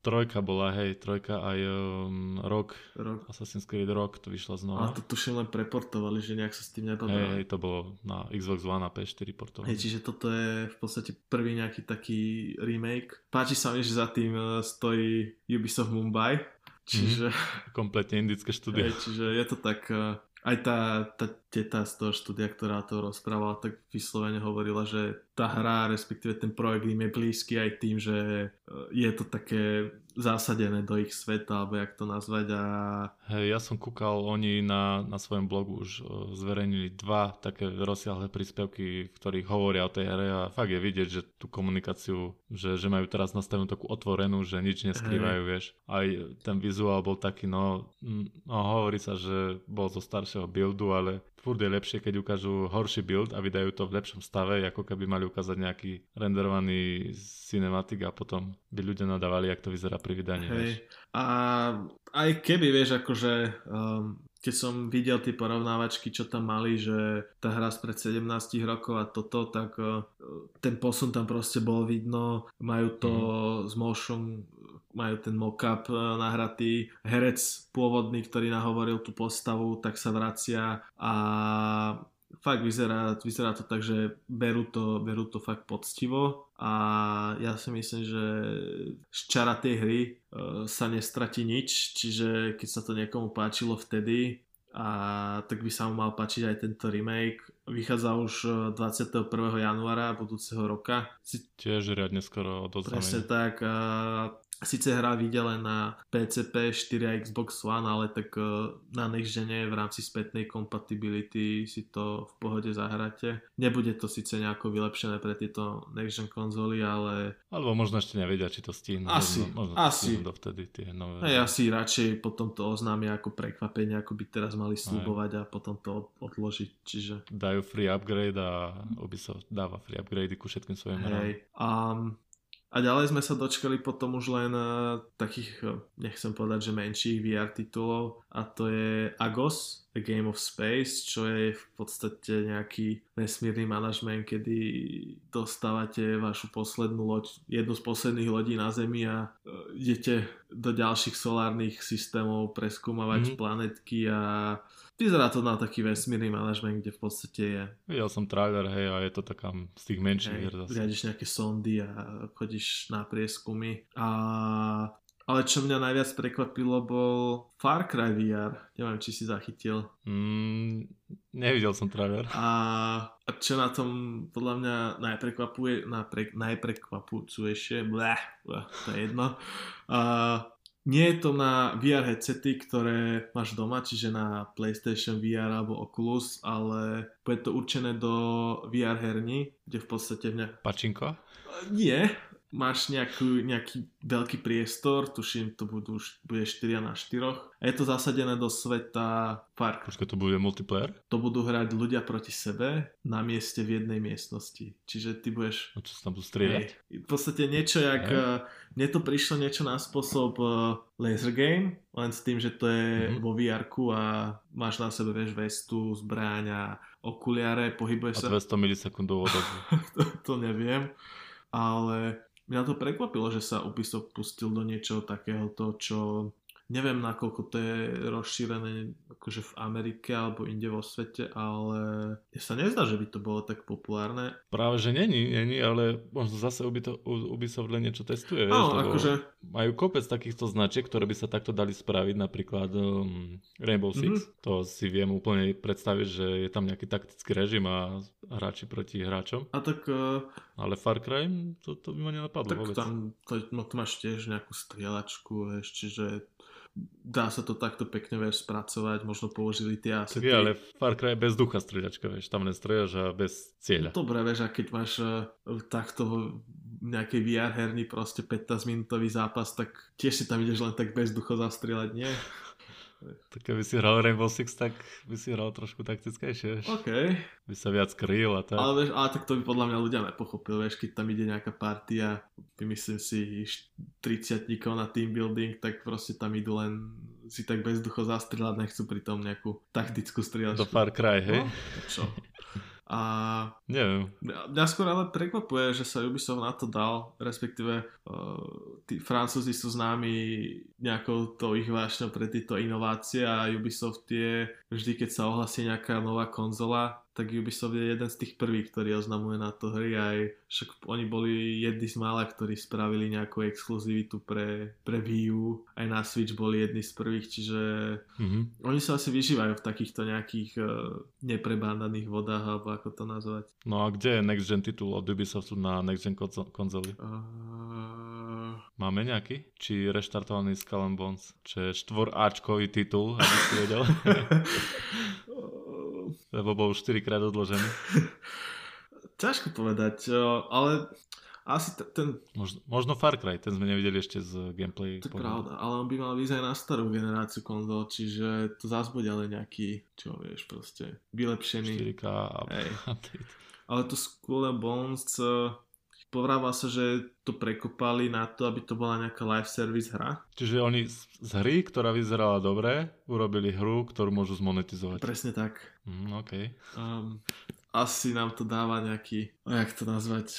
Trojka bola, hej, trojka aj um, rok, rok. Assassin's Creed rok to vyšla znova. A to tuším len preportovali, že nejak sa s tým nedobrali. Hej, to bolo na Xbox One a PS4 portované. Hej, čiže toto je v podstate prvý nejaký taký remake. Páči sa mi, že za tým uh, stojí Ubisoft Mumbai, Čiže... Mm-hmm. Kompletne indické štúdio. Hej, čiže je to tak... Aj tá, tá teta z toho štúdia, ktorá to rozprávala, tak vyslovene hovorila, že tá hra, respektíve ten projekt im je blízky aj tým, že eh, je to také zásadené do ich sveta, alebo jak to nazvať. A... Hej, ja som kúkal, oni na, na svojom blogu už uh, zverejnili dva také rozsiahle príspevky, v ktorých hovoria o tej hre a fakt je vidieť, že tú komunikáciu, že, že majú teraz nastavenú takú otvorenú, že nič neskrývajú, Hej. vieš. Aj ten vizuál bol taký, no, no hovorí sa, že bol zo staršieho buildu, ale furt je lepšie, keď ukážu horší build a vydajú to v lepšom stave, ako keby mali ukázať nejaký renderovaný cinematik a potom by ľudia nadávali, jak to vyzerá pri vydaní. Hej. A aj keby, vieš, akože um, keď som videl tie porovnávačky, čo tam mali, že tá hra spred 17 rokov a toto, tak uh, ten posun tam proste bol vidno. Majú to mm. z motion majú ten mock-up e, nahratý. Herec pôvodný, ktorý nahovoril tú postavu, tak sa vracia a fakt vyzerá, vyzerá to tak, že berú to, berú to fakt poctivo a ja si myslím, že z čara tej hry uh, sa nestratí nič, čiže keď sa to niekomu páčilo vtedy, a tak by sa mu mal páčiť aj tento remake. Vychádza už 21. E, januára budúceho roka. Tiež riadne skoro odozvanie. Presne tak. A Sice hra vyjde len na PCP, 4 a Xbox One, ale tak uh, na next gene v rámci spätnej compatibility si to v pohode zahráte. Nebude to síce nejako vylepšené pre tieto next gen konzoly, ale... Alebo možno ešte nevedia, či to stihnú. Asi, možno, možno asi. To dovtedy tie nové. Ja si radšej potom to oznámia ako prekvapenie, ako by teraz mali slúbovať a potom to odložiť, čiže... Dajú free upgrade a Ubisoft dáva free upgrade ku všetkým svojim hrám. Hej. Um, a ďalej sme sa dočkali potom už len uh, takých, uh, nechcem povedať, že menších VR titulov a to je Agos, A Game of Space, čo je v podstate nejaký vesmírny manažment, kedy dostávate vašu poslednú loď, jednu z posledných lodí na Zemi a uh, idete do ďalších solárnych systémov preskúmavať mm-hmm. planetky a Vyzerá to na taký vesmírny manažment, kde v podstate je. Videl som trailer, hej, a je to taká z tých menších hier zase. Riadiš nejaké sondy a chodíš na prieskumy. A ale čo mňa najviac prekvapilo bol Far Cry VR. Neviem, či si zachytil. Mm, nevidel som trailer. A, čo na tom podľa mňa najprekvapuje, najpre, najprekvapujúcejšie, bleh, bleh, to je jedno. A, nie je to na VR headsety, ktoré máš doma, čiže na PlayStation VR alebo Oculus, ale bude to určené do VR herní, kde v podstate... Mňa... Pačinko? Nie, máš nejaký, nejaký veľký priestor, tuším, to budú, bude 4 na 4 a je to zasadené do sveta Far Počkaj, to bude multiplayer? To budú hrať ľudia proti sebe na mieste v jednej miestnosti. Čiže ty budeš... A čo sa tam budú strieľať? Hej, v podstate niečo jak... Hey. Mne to prišlo niečo na spôsob uh, laser game, len s tým, že to je mm-hmm. vo vr a máš na sebe, vieš, vestu, zbraň a okuliare, pohybuje sa... A 200 milisekundov to, to neviem, ale Mňa to prekvapilo, že sa Ubisoft pustil do niečoho takéhoto, čo neviem nakoľko to je rozšírené akože v Amerike alebo inde vo svete, ale ja sa nezdá, že by to bolo tak populárne. Práve, že není, není, ale možno zase Ubisoft len niečo testuje. Áno, akože... Majú kopec takýchto značiek, ktoré by sa takto dali spraviť, napríklad um, Rainbow Six. Mm-hmm. To si viem úplne predstaviť, že je tam nejaký taktický režim a hráči proti hráčom. A tak... Uh... Ale Far Cry, to, to by ma nenapadlo tak vôbec. tam to, no, to máš tiež nejakú strieľačku, vieš, čiže dá sa to takto pekne vieš spracovať, možno použili tie asety. Tak ale Far Cry je bez ducha strieľačka, vieš, tam nestrieľaš a bez cieľa. No, dobre, vieš, a keď máš uh, takto nejakej VR herný proste 15 minútový zápas, tak tiež si tam ideš len tak bez ducha zastrieľať, nie? Tak keby si hral Rainbow Six, tak by si hral trošku taktickejšie, vieš. OK. By sa viac kryl a tak. Ale, vieš, ale tak to by podľa mňa ľudia nepochopil, vieš, keď tam ide nejaká partia, vymyslím si 30 na team building, tak proste tam idú len si tak bezducho zastrieľať, nechcú pritom nejakú taktickú strieľačku. Do Far Cry, hej? No, čo? A Neviem. Mňa skôr ale prekvapuje, že sa Ubisoft na to dal, respektíve uh, tí Francúzi sú známi nejakou to ich vášňou pre tieto inovácie a Ubisoft je vždy, keď sa ohlasí nejaká nová konzola, tak Ubisoft je jeden z tých prvých, ktorý oznamuje na to hry aj však oni boli jedni z mála, ktorí spravili nejakú exkluzivitu pre, pre Wii U, aj na Switch boli jedni z prvých, čiže mm-hmm. oni sa asi vyžívajú v takýchto nejakých uh, neprebádaných vodách, alebo ako to nazvať. No a kde je next gen titul od Ubisoftu na next gen konzoli? Uh... Máme nejaký? Či reštartovaný Skull Bones? Čo je štvoráčkový titul, aby si vedel? Lebo bol 4 krát odložený. Ťažko povedať, ale asi t- ten... Možno, možno Far Cry, ten sme nevideli ešte z gameplay. To je pravda, ale on by mal vyzerať na starú generáciu konzol, čiže to zás bude ale nejaký, čo vieš, proste vylepšený. 4K update. Ale to Skull Bones, eh, povráva sa, že to prekopali na to, aby to bola nejaká live service hra. Čiže oni z hry, ktorá vyzerala dobre, urobili hru, ktorú môžu zmonetizovať. Presne tak. Mm, OK. Um, asi nám to dáva nejaký, jak to nazvať,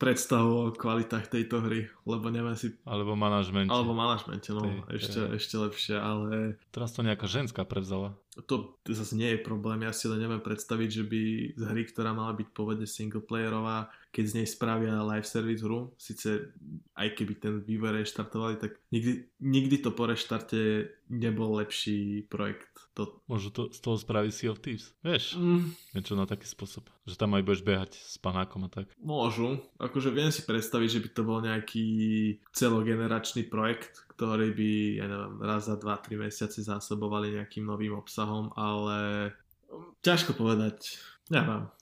predstavu o kvalitách tejto hry, lebo neviem si... Alebo manažmente. Alebo manažmente, no, tej, ešte, tej. ešte lepšie, ale... Teraz to nejaká ženská prevzala. To zase nie je problém, ja si len neviem predstaviť, že by z hry, ktorá mala byť pôvodne singleplayerová, keď z nej spravia live service hru, síce aj keby ten vývoj reštartovali, tak nikdy, nikdy to po reštarte nebol lepší projekt. To... Môžu to z toho spraviť Sea of Thieves, vieš? Mm. Niečo na taký spôsob, že tam aj budeš behať s panákom a tak. Môžu, akože viem si predstaviť, že by to bol nejaký celogeneračný projekt, ktorý by, ja neviem, raz za 2-3 mesiace zásobovali nejakým novým obsahom, ale ťažko povedať. Neviem.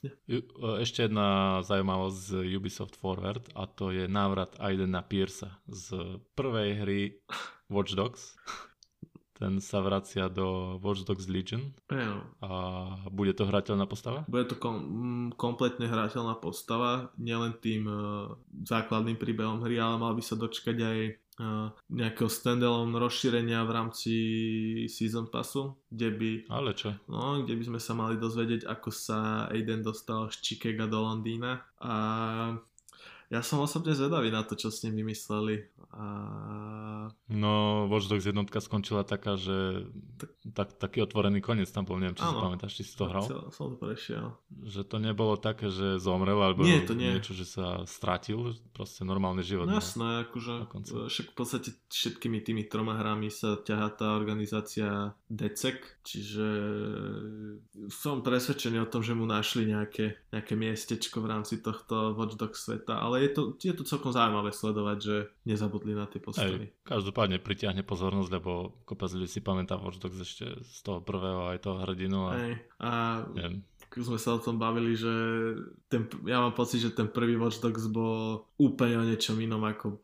Ešte jedna zaujímavosť z Ubisoft Forward a to je návrat Aidena Piersa z prvej hry Watch Dogs. Ten sa vracia do Watch Dogs Legion. Ano. A bude to hrateľná postava? Bude to kom- kompletne hrateľná postava, nielen tým uh, základným príbehom hry, ale mal by sa dočkať aj nejakého standalone rozšírenia v rámci Season Passu, kde by... Ale čo? No, kde by sme sa mali dozvedieť, ako sa Aiden dostal z Chicago do Londýna a ja som osobne zvedavý na to, čo s ním vymysleli. A... No, Watch Dogs jednotka skončila taká, že tak, taký otvorený koniec tam bol, neviem, či ano, si pamätáš, či si to hral? som to prešiel. Že to nebolo také, že zomrel, alebo nie, to nie. niečo, že sa stratil, proste normálny život. No jasné, akože však v podstate všetkými tými troma hrami sa ťahá tá organizácia DECEC, čiže som presvedčený o tom, že mu našli nejaké, nejaké miestečko v rámci tohto Watch Dogs sveta, ale je to, je to celkom zaujímavé sledovať, že nezabudli na tie postavy. Aj, každopádne pritiahne pozornosť, lebo kopec ľudí si pamätá Watch Dogs ešte z toho prvého aj toho hrdinu. A, Aj, a neviem sme sa o tom bavili, že ten, ja mám pocit, že ten prvý Watch Dogs bol úplne o niečom inom ako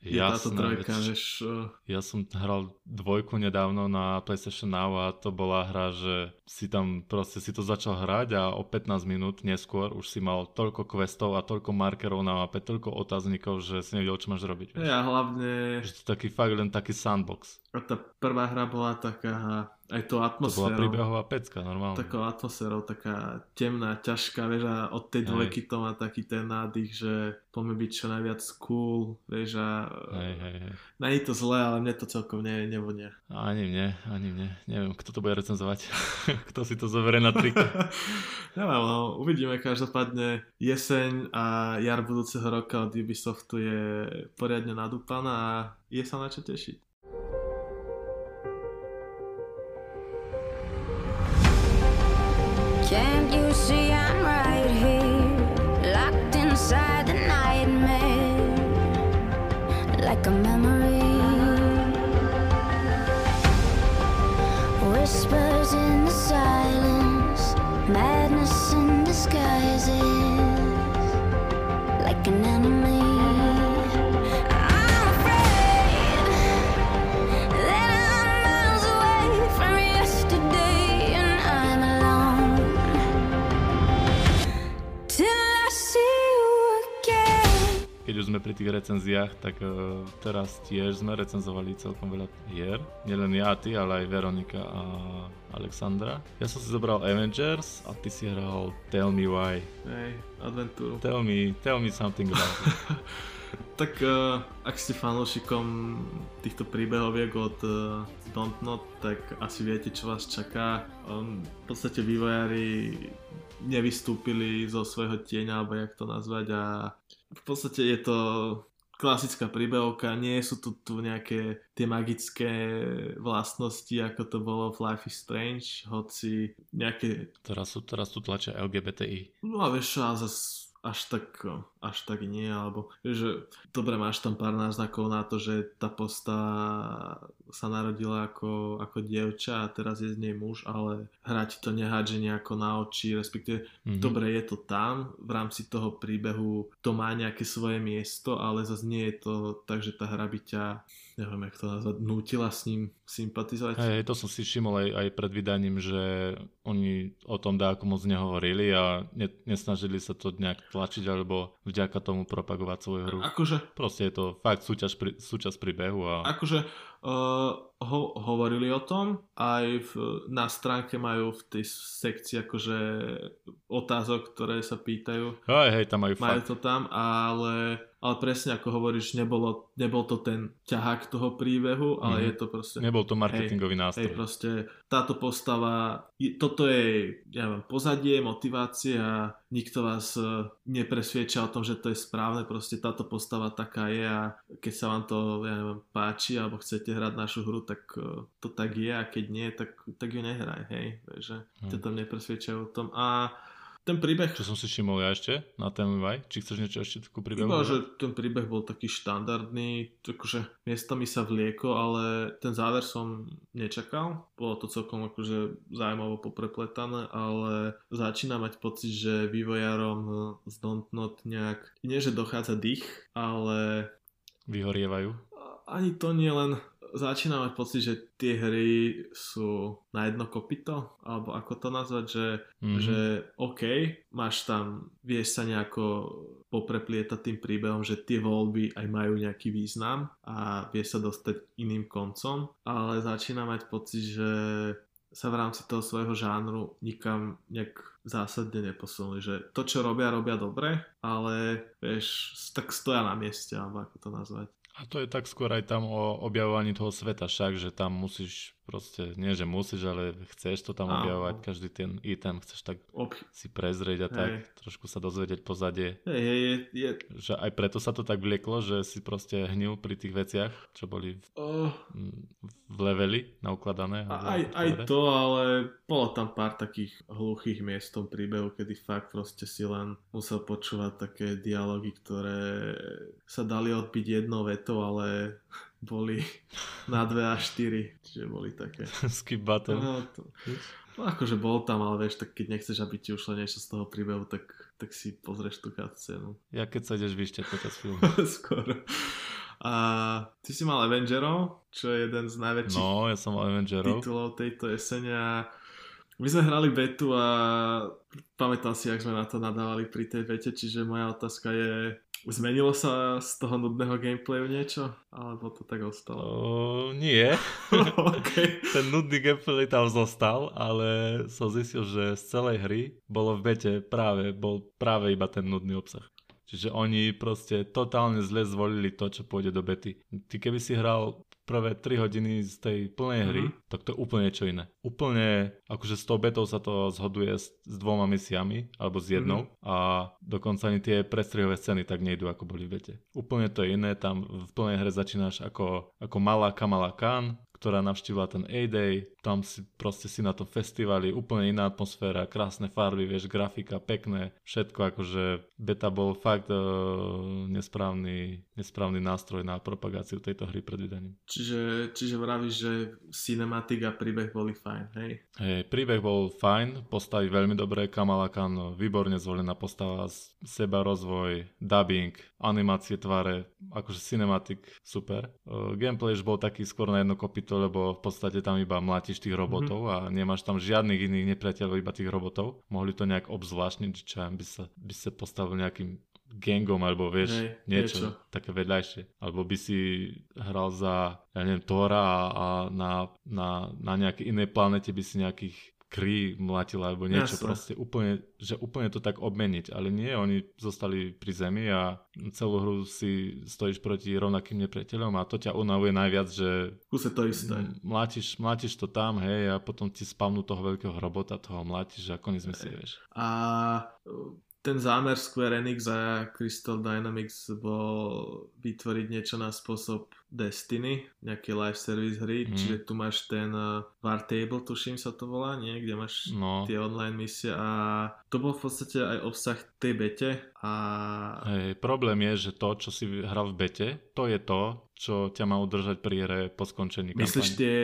je Jasné, táto trojka. Než... Ja som hral dvojku nedávno na PlayStation Now a to bola hra, že si tam proste si to začal hrať a o 15 minút neskôr už si mal toľko questov a toľko markerov na mape, toľko otáznikov, že si nevedel, čo máš robiť. Vieš? Ja hlavne... Že to taký fakt len taký sandbox. A tá prvá hra bola taká aj to atmosférou. To bola príbehová pecka, normálne. Takou atmosférou, taká temná, ťažká, vieš, a od tej dvojky to má taký ten nádych, že poďme byť čo najviac cool, vieš, a hej, hej, hej. není to zlé, ale mne to celkom ne, nevonia. Ani mne, ani mne. Neviem, kto to bude recenzovať. kto si to zoberie na trik. Neviem, no, uvidíme každopádne. Jeseň a jar budúceho roka od Ubisoftu je poriadne nadúpaná a je sa na čo tešiť. Like a memory? Už sme pri tých recenziách, tak uh, teraz tiež sme recenzovali celkom veľa hier. Nielen ja ty, ale aj Veronika a Alexandra. Ja som si zobral Avengers a ty si hral Tell Me Why. Hej, adventúru. Tell me, tell me something about it. tak uh, ak ste fanúšikom týchto príbehoviek od uh, Don't Not, tak asi viete, čo vás čaká. Um, v podstate vývojári nevystúpili zo svojho tieňa, alebo jak to nazvať a v podstate je to klasická príbehovka, nie sú tu, tu nejaké tie magické vlastnosti, ako to bolo v Life is Strange, hoci nejaké... Teraz, sú, teraz tu tlačia LGBTI. No a vieš a zase až tak, až tak nie, alebo že dobre máš tam pár náznakov na to, že tá postava sa narodila ako, ako dievča a teraz je z nej muž, ale hrať to nehádže nejako na oči, respektíve mm-hmm. dobre je to tam, v rámci toho príbehu to má nejaké svoje miesto, ale zase nie je to tak, že tá hra by ťa neviem, jak to nazvať, nútila s ním sympatizovať. Hej, to som si všimol aj, aj pred vydaním, že oni o tom dáko moc nehovorili a ne, nesnažili sa to nejak tlačiť alebo vďaka tomu propagovať svoju hru. Akože... Proste je to fakt súťaž pri, súčasť príbehu. A... Akože ho, hovorili o tom, aj v, na stránke majú v tej sekcii akože otázok, ktoré sa pýtajú. Hej, hej, tam majú, majú fakt. to tam, ale, ale presne ako hovoríš, nebolo, nebol to ten ťahák toho príbehu, ale Mhm. je to proste... Nebol to marketingový Hej, nástroj. proste táto postava, toto je, ja neviem, pozadie, motivácia, nikto vás e, nepresvieča o tom, že to je správne, proste táto postava taká je a keď sa vám to, ja neviem, páči alebo chcete hrať našu hru, tak e, to tak je a keď nie, tak, tak ju nehraj, hej, takže Hm. ťa tam nepresviečajú o tom a ten príbeh Čo som si všimol ja ešte na tému Vaj? Či chceš niečo ešte ku príbehu? Iba, že ten príbeh bol taký štandardný, akože miestami sa vlieko, ale ten záver som nečakal. Bolo to celkom akože zaujímavo poprepletané, ale začína mať pocit, že vývojárom z Dontnod nejak, nie že dochádza dých, ale Vyhorievajú. ani to nie len začína mať pocit, že tie hry sú na jedno kopito, alebo ako to nazvať, že Mhm. že OK, máš tam, vieš sa nejako popreplietať tým príbehom, že tie voľby aj majú nejaký význam a vieš sa dostať iným koncom, ale začína mať pocit, že sa v rámci toho svojho žánru nikam nejak zásadne neposunuli, že to, čo robia, robia dobre, ale vieš, tak stoja na mieste, alebo ako to nazvať. A to je tak skôr aj tam o objavovaní toho sveta však, že tam musíš proste, nie že musíš, ale chceš to tam Áno. objavovať, každý ten item chceš tak Ob... si prezrieť a tak, Hej. trošku sa dozvedieť pozadie. Hej, hej, je, je, Že aj preto sa to tak vlieklo, že si proste hnil pri tých veciach, čo boli v, oh, v leveli naukladané. A aj, aj to, ale bolo tam pár takých hluchých miest v tom príbehu, kedy fakt proste si len musel počúvať také dialógy, ktoré sa dali odbiť jednou vetou, ale boli na 2 a 4, čiže boli také. Skip button. No, to, no akože bol tam, ale vieš, tak keď nechceš, aby ti ušlo niečo z toho príbehu, tak, tak si pozrieš tú cutscénu. Ja keď sa ideš vyšťať počas filmu. Skoro. A ty si mal Avengerov, čo je jeden z najväčších No, ja som Avengerov. titulov tejto jesene a my sme hrali betu a pamätám si, jak sme na to nadávali pri tej bete, čiže moja otázka je, zmenilo sa z toho nudného gameplayu niečo? Alebo to tak ostalo? O, nie, okay. ten nudný gameplay tam zostal, ale som zistil, že z celej hry bolo v bete práve, bol práve iba ten nudný obsah. Čiže oni proste totálne zle zvolili to, čo pôjde do bety. Ty keby si hral prvé 3 hodiny z tej plnej hry, Mhm. tak to je úplne niečo iné. Úplne, akože s tou betou sa to zhoduje s, s dvoma misiami, alebo s jednou a dokonca ani tie prestrihové scény tak nejdu, ako boli v bete. Úplne to je iné, tam v plnej hre začínaš ako, ako malá Kamala Khan, ktorá navštívila ten A-Day, tam si proste si na tom festivali, úplne iná atmosféra, krásne farby, vieš, grafika, pekné, všetko akože beta bol fakt uh, nesprávny, nesprávny nástroj na propagáciu tejto hry pred vydaním. Čiže, čiže vravíš, že cinematik a príbeh boli fajn, hej? Hej, príbeh bol fajn, postavy veľmi dobré, Kamala Khan výborne zvolená postava, seba rozvoj, dubbing, animácie tváre, akože cinematic super. Uh, gameplay už bol taký skôr na jedno kopito, lebo v podstate tam iba mlátiš tých robotov a nemáš tam žiadnych iných nepriateľov, iba tých robotov. Mohli to nejak obzvláštniť, čo by sa, by sa postavil nejakým gangom, alebo vieš, Hej, niečo, niečo. také vedľajšie. Alebo by si hral za, ja neviem, Tora a, a na, na, na nejakej inej planete by si nejakých krí mlatil alebo niečo Jasné. proste úplne, že úplne to tak obmeniť, ale nie, oni zostali pri zemi a celú hru si stojíš proti rovnakým nepriateľom a to ťa unavuje najviac, že Kuse to isté. mlátiš, mlátiš to tam, hej, a potom ti spavnú toho veľkého robota, toho mlátiš a koniec si vieš. A ten zámer Square Enix a Crystal Dynamics bol vytvoriť niečo na spôsob Destiny, nejaké live service hry, mm. čiže tu máš ten uh, War Table, tuším sa to volá, nie? Kde máš No, tie online misie a to bol v podstate aj obsah tej bete a hej, problém je, že to, čo si hral v bete, to je to, čo ťa má udržať pri hre po skončení myslíš kampane. tie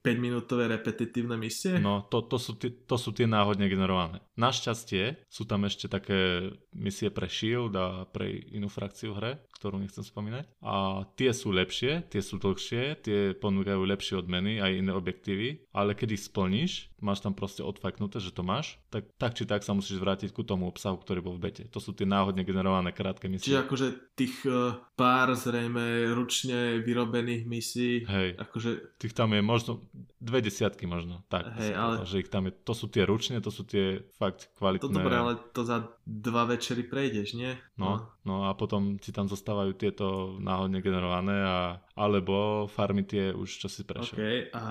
5-minútové repetitívne misie? No, to, to, sú tie, to sú tie náhodne generované. Našťastie sú tam ešte také misie pre Shield a pre inú frakciu v hre, ktorú nechcem spomínať. A tie sú lepšie, tie sú dlhšie, tie ponúkajú lepšie odmeny aj iné objektívy, ale keď ich splníš, máš tam proste odfajknuté, že to máš, tak, tak či tak sa musíš vrátiť ku tomu obsahu, ktorý bol v bete. To sú tie náhodne generované krátke misie. Čiže akože tých uh, pár zrejme ručne vyrobených misií, Hej, akože, tých tam je možno dve desiatky možno, tak. Hej, ale- povedal, že ich tam je, to sú tie ručne, to sú tie fakt kvalitné. to dobre, ale to za dva večery prejdeš, nie? No, no a potom ti tam zostávajú tieto náhodne generované a alebo farmy tie už čo si prešiel. OK, a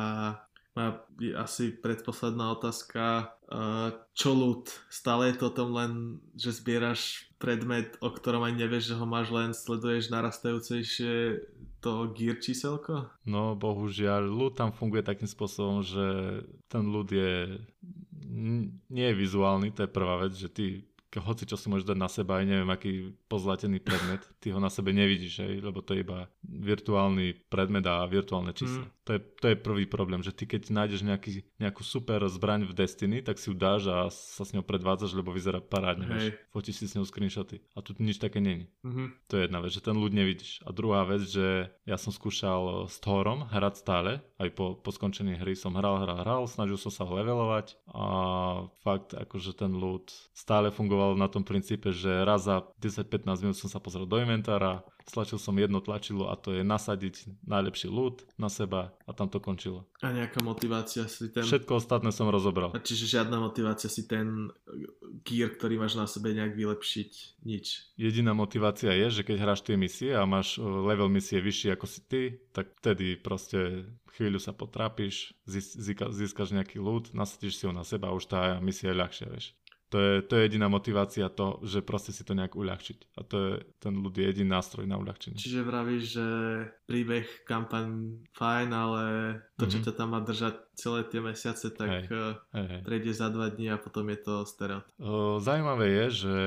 moja asi predposledná otázka. Čo ľud? Stále je to o tom len, že zbieraš predmet, o ktorom ani nevieš, že ho máš, len sleduješ narastajúcejšie to gear číselko? No bohužiaľ, ľud tam funguje takým spôsobom, že ten ľud je nie je vizuálny, to je prvá vec, že ty hoci čo si môžeš dať na seba, aj neviem aký pozlatený predmet, ty ho na sebe nevidíš, hej, lebo to je iba virtuálny predmet a virtuálne čísla. Mm. To, je, to je prvý problém, že ty keď nájdeš nejaký, nejakú super zbraň v Destiny, tak si ju dáš a sa s ňou predvádzaš, lebo vyzerá parádne, vieš. Fotíš si s ňou screenshoty. A tu nič také není. Mhm. To je jedna vec, že ten ľud nevidíš. A druhá vec, že ja som skúšal s Thorom hrať stále, aj po, po skončení hry som hral, hral, hral, snažil som sa ho levelovať a fakt akože ten ľud stále fungoval na tom princípe, že raz za 10-15 minút som sa pozrel do inventára, stlačil som jedno tlačidlo a to je nasadiť najlepší ľud na seba a tam to končilo. A nejaká motivácia si ten... Všetko ostatné som rozobral. A čiže žiadna motivácia si ten gear, ktorý máš na sebe nejak vylepšiť, nič. Jediná motivácia je, že keď hráš tie misie a máš uh, level misie vyšší ako si ty, tak vtedy proste chvíľu sa potrápiš, získaš nejaký loot, nasadíš si ho na seba a už tá misia je ľahšia, vieš. To je, to je jediná motivácia to, že proste si to nejak uľahčiť. A to je, ten ľud je jediný nástroj na uľahčenie. Čiže vravíš, že príbeh, kampaň fajn, ale to, čo Mhm. ťa tam má držať celé tie mesiace, tak Hej. eh, Hej, hej. prejde za dva dní a potom je to stereotyp. O, Zaujímavé je, že,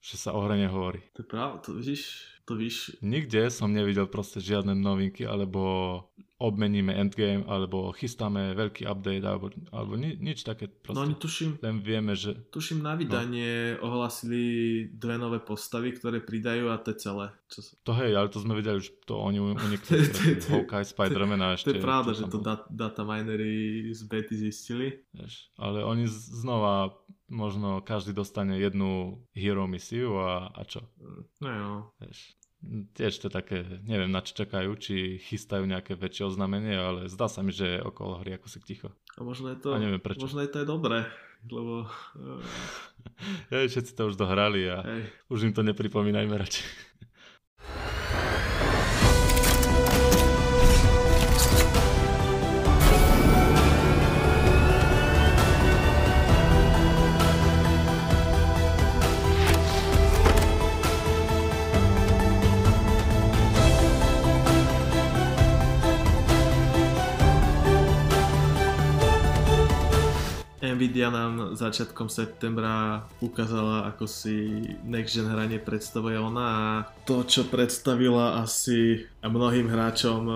že sa o hre nehovorí. To je pravda, to vidíš, to víš, Nikde som nevidel proste žiadne novinky, alebo obmeníme endgame, alebo chystáme veľký update, alebo, alebo ni, nič také no proste. oni tuším, Len vieme, že tuším na vydanie ohlasili dve nové postavy, ktoré pridajú a to je celé. Čo sa... To hej, ale to sme vedeli už to oni u- u To je- niektorých to je- to je- Hawkeye, Spider-Man a ešte... To je pravda, že to data minery z bety zistili. vieš. Ale oni z- znova, možno každý dostane jednu hero misiu a, a čo, No jo. vieš. Tiež to také, neviem na čo čakajú, či chystajú nejaké väčšie oznámenie, ale zdá sa mi, že je okolo hry ako si ticho. A možno je to, A neviem prečo. možno je to aj dobré, lebo uh, Hej, všetci to už dohrali a hej, už im to nepripomínajme radšej. Nvidia nám začiatkom septembra ukázala, ako si next gen hranie predstavuje ona a to, čo predstavila asi mnohým hráčom e,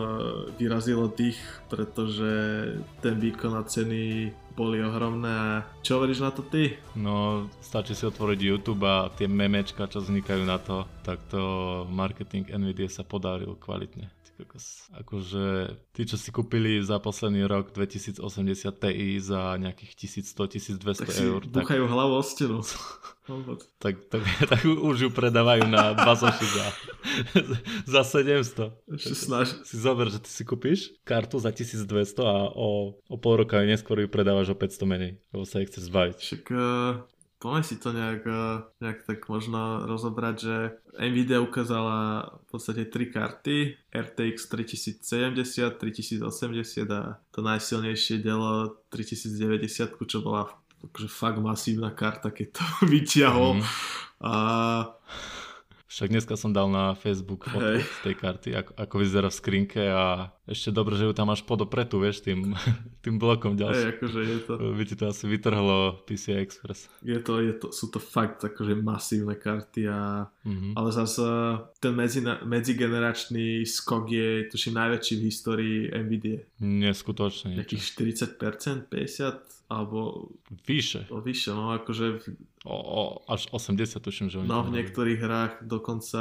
vyrazilo dých, pretože ten výkon a ceny boli ohromné čo hovoríš na to ty? No, stačí si otvoriť YouTube a tie memečka, čo vznikajú na to, tak to marketing Nvidia sa podaril kvalitne. Kokos. Akože tí, čo si kúpili za posledný rok 2080 Ti za nejakých 1100-1200 Tak si eur, tak, buchajú hlavu o stenu. tak, tak, tak už ju predávajú na bazoši za, za 700. Ešte snaž, Si zober, že ty si kúpiš kartu za 1200 a o, o pol roka neskôr ju predávaš o 500 menej, lebo sa ich chce zbaviť. Však uh, poďme si to nejak, uh, nejak tak možno rozobrať, že Nvidia ukázala v podstate tri karty, RTX 3070, 3080 a to najsilnejšie dielo 3090, čo bola akože fakt masívna karta, keď to vyťahol. Mhm. A Však dneska som dal na Facebook fotku Hej. z tej karty, ako, ako vyzerá v skrinke a ešte dobre, že ju tam máš podopretu, vieš, tým, tým blokom hej, ďalším. akože je to, By ti to asi vytrhlo PCI Express. je to, je to, sú to fakt akože masívne karty a Mhm. Ale zase ten medzi, medzigeneračný skok je tuším najväčší v histórii Nvidia. Neskutočne. Nejakých 40%, 50% alebo Vyše. o vyššie, no akože O, o, až 80 tuším, že oni no, v niektorých hrách dokonca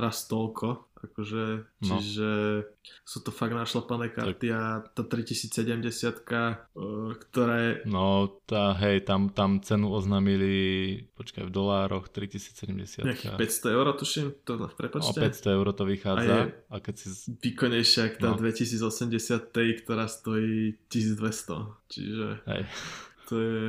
raz toľko Akože, No. čiže sú to fakt našlapané karty a tá 3070, uh, ktorá je No, tá, hej, tam, tam cenu oznámili, počkaj, v dolároch 3070. nejakých 500 eur, tuším, to O prepačte. 500 eur to vychádza. A je- A, keď si... Výkonnejšia ako tá No. 2080 Ti, ktorá stojí 1200. Čiže Hej. to je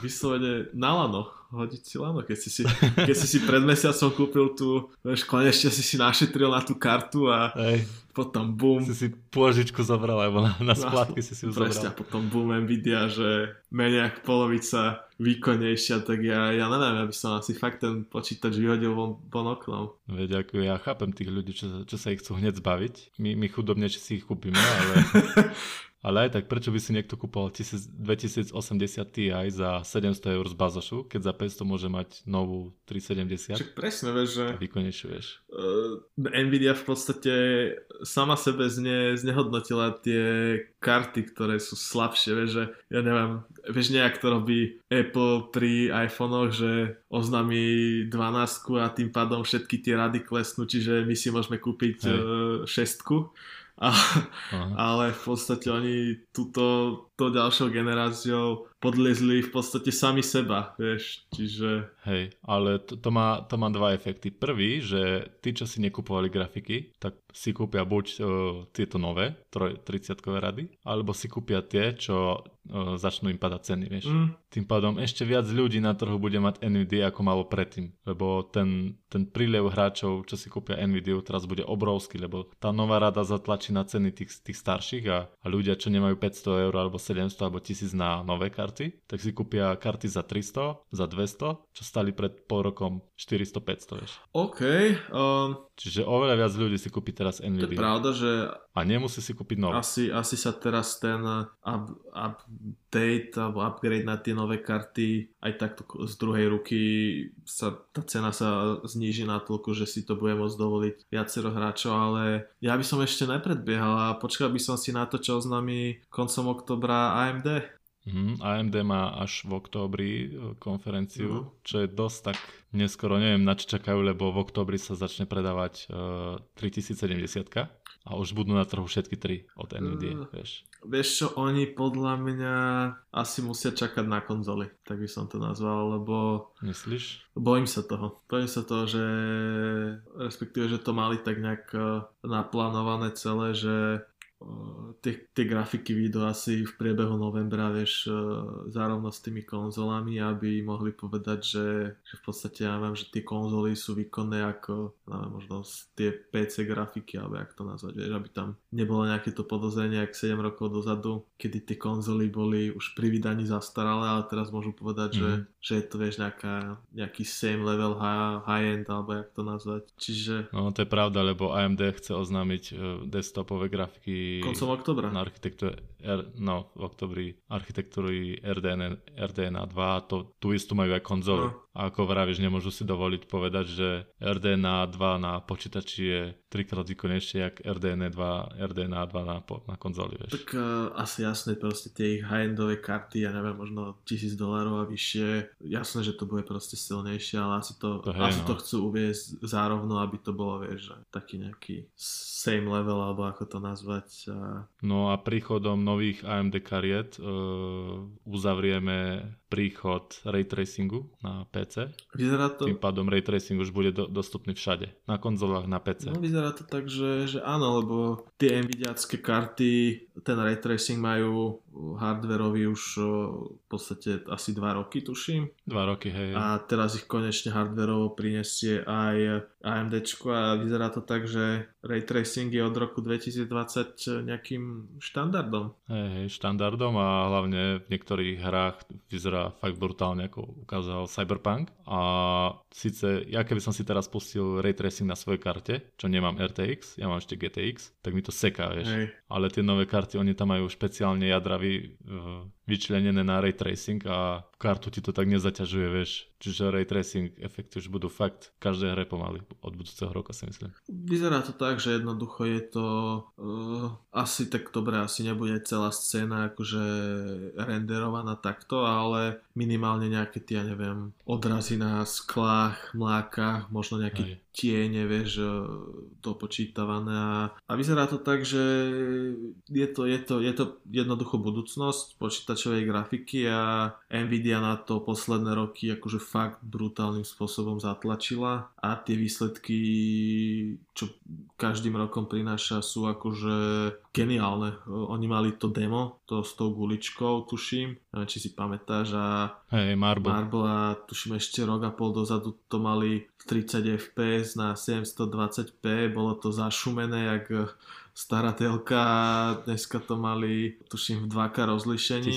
vyslovene na lano. Hodiť si lano, keď si si, keď si, si pred mesiacom kúpil tú, vieš, konečne si si našetril na tú kartu a Hej, potom boom. si si pôžičku zobral, alebo na, na splátky si si ju Presne, a zobral. potom boom Nvidia, že menej ako polovica výkonnejšia, tak ja, ja neviem, aby som asi fakt ten počítač vyhodil von, von oknom. Veď ako ja chápem tých ľudí, čo, čo sa ich chcú hneď zbaviť. My, my chudobne, či si ich kúpime, ale, ale aj tak, prečo by si niekto 1000 2080 Ti za 700 eur z bazošu, keď za 500 môže mať novú 370 Však presne, vieš, že výkonnejšiu, vieš. uh, Nvidia v podstate sama sebe zne, znehodnotila tie karty, ktoré sú slabšie, vieš, že ja neviem, vieš nejak to robí Apple pri iPhonech, že oznámi 12 a tým pádom všetky tie rady klesnú, čiže my si môžeme kúpiť Hej. uh, šestku. A, Aha. ale v podstate oni túto to ďalšou generáciou podliezli v podstate sami seba, vieš, čiže Hej, ale to, to, má, to má dva efekty. Prvý, že tí, čo si nekupovali grafiky, tak si kúpia buď uh, tieto nové, 30 rady, alebo si kúpia tie, čo uh, začnú im padať ceny, vieš. mm, Tým pádom ešte viac ľudí na trhu bude mať Nvidia ako malo predtým, lebo ten, ten prílev hráčov, čo si kúpia Nvidia, teraz bude obrovský, lebo tá nová rada zatlačí na ceny tých, tých starších a, a ľudia, čo nemajú 500 eur alebo 700 alebo 1000 na nové karty, tak si kúpia karty za 300, za 200, čo stali pred pol rokom 400-500, vieš. OK, um, Čiže oveľa viac ľudí si kúpi teraz to je Nvidia pravda, že a nemusí si kúpiť novú. Asi, asi sa teraz ten uh, up, update alebo upgrade na tie nové karty aj takto z druhej ruky sa, tá cena sa zníži na toľko, že si to bude môcť dovoliť viacero hráčov, ale ja by som ešte nepredbiehal a počkal by som si na to, čo oznámi koncom oktobra AMD. Mhm, AMD má až v októbri e, konferenciu, No. čo je dosť tak neskoro, neviem na čo čakajú, lebo v októbri sa začne predávať uh, 3070 a už budú na trhu všetky tri od Nvidia, Mm. vieš. Vieš čo, oni podľa mňa asi musia čakať na konzoly, tak by som to nazval, lebo Myslíš? Bojím sa toho. Bojím sa toho, že respektíve, že to mali tak nejak eh, naplánované celé, že tie, tie grafiky vyjdú asi v priebehu novembra, vieš, eh, zárovno s tými konzolami, aby mohli povedať, že, že v podstate ja viem, že tie konzoly sú výkonné ako, neviem, možno tie PC grafiky, alebo jak to nazvať, vieš, aby tam nebolo nejaké to podozrenie, ak 7 rokov dozadu, kedy tie konzoly boli už pri vydaní zastaralé, ale teraz môžu povedať, že, Mhm. že je to, vieš, nejaká, nejaký same level high, high-end, alebo jak to nazvať. Čiže No to je pravda, lebo AMD chce oznámiť uh, desktopové grafiky koncom oktobra. na architektúre, R, no v oktobri architektúry RDN, RDNA 2, to, tu istú majú aj konzoly. No. A ako vravíš, nemôžu si dovoliť povedať, že RDNA 2 na počítači je trikrát výkonnejšie, jak RDNA 2, RDNA 2 na, na konzoli, vieš. Tak uh, asi jasné, proste tie ich high-endové karty, ja neviem, možno 1000 dolárov a vyššie, jasné, že to bude proste silnejšie, ale asi to, To hej, asi no. to chcú uviezť zárovno, aby to bolo, vieš, taký nejaký same level, alebo ako to nazvať. A... No a príchodom nových AMD kariet uh, uzavrieme príchod ray tracingu na PC. Vyzerá to... Tým pádom ray tracing už bude do, dostupný všade. Na konzolách, na PC. No vyzerá to tak, že, že áno, lebo tie Nvidiacké karty, ten ray tracing majú hardwareový už v podstate asi 2 roky, tuším. Dva roky, hej. A teraz ich konečne hardwareovo prinesie aj AMD a vyzerá to tak, že ray tracing je od roku 2020 nejakým štandardom. Hej, hej, štandardom a hlavne v niektorých hrách vyzerá fakt brutálne, ako ukázal Cyberpunk. A síce, ja keby som si teraz pustil ray tracing na svojej karte, čo nemám RTX, ja mám ešte GTX, tak mi to seká, vieš. Hej. Ale tie nové karty, oni tam majú špeciálne jadra vy, uh, vyčlenené na ray tracing a kartu ti to tak nezaťažuje, vieš. Čiže ray tracing efekty už budú fakt v každej hre pomaly od budúceho roka si myslím. Vyzerá to tak, že jednoducho je to uh, asi tak dobre, asi nebude celá scéna akože renderovaná takto, ale minimálne nejaké tie, ja neviem, odrazy na sklách, mlákach, možno nejaké Aj. Tiene, vieš, dopočítavané a, a vyzerá to tak, že je to, je to, je to jednoducho budúcnosť počítačovej grafiky a Nvidia na to posledné roky akože fakt brutálnym spôsobom zatlačila a tie výsledky, čo každým rokom prináša, sú akože geniálne. Oni mali to demo, to s tou guličkou, tuším, či si pamätáš a hey, Marble. Marble a tuším ešte rok a pol dozadu to mali 30 fps na 720p, bolo to zašumené, jak stará telka, dneska to mali, tuším, v 2K rozlišení.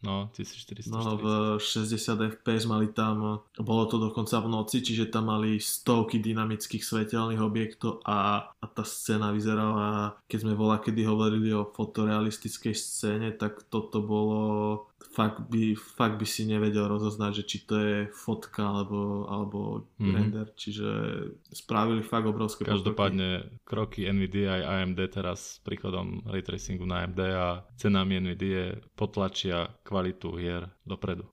no, 1440. No, v 60 fps mali tam, bolo to dokonca v noci, čiže tam mali stovky dynamických svetelných objektov a, a tá scéna vyzerala, keď sme vola kedy hovorili o fotorealistickej scéne, tak toto bolo fakt by, fakt by si nevedel rozoznať, že či to je fotka alebo, alebo mm-hmm. render, čiže spravili fakt obrovské Každopádne kroky. kroky NVIDIA aj AMD teraz s príchodom ray tracingu na AMD a cenami NVIDIA potlačia kvalitu hier dopredu.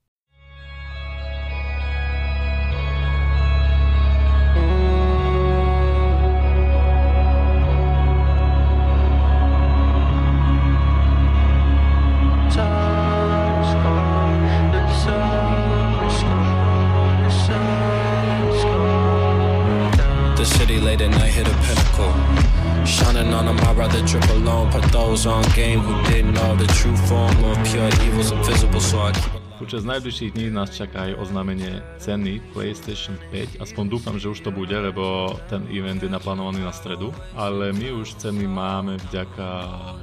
Počas najbližších dní nás čaká aj oznámenie ceny PlayStation 5. Aspoň dúfam, že už to bude, lebo ten event je naplánovaný na stredu. Ale my už ceny máme vďaka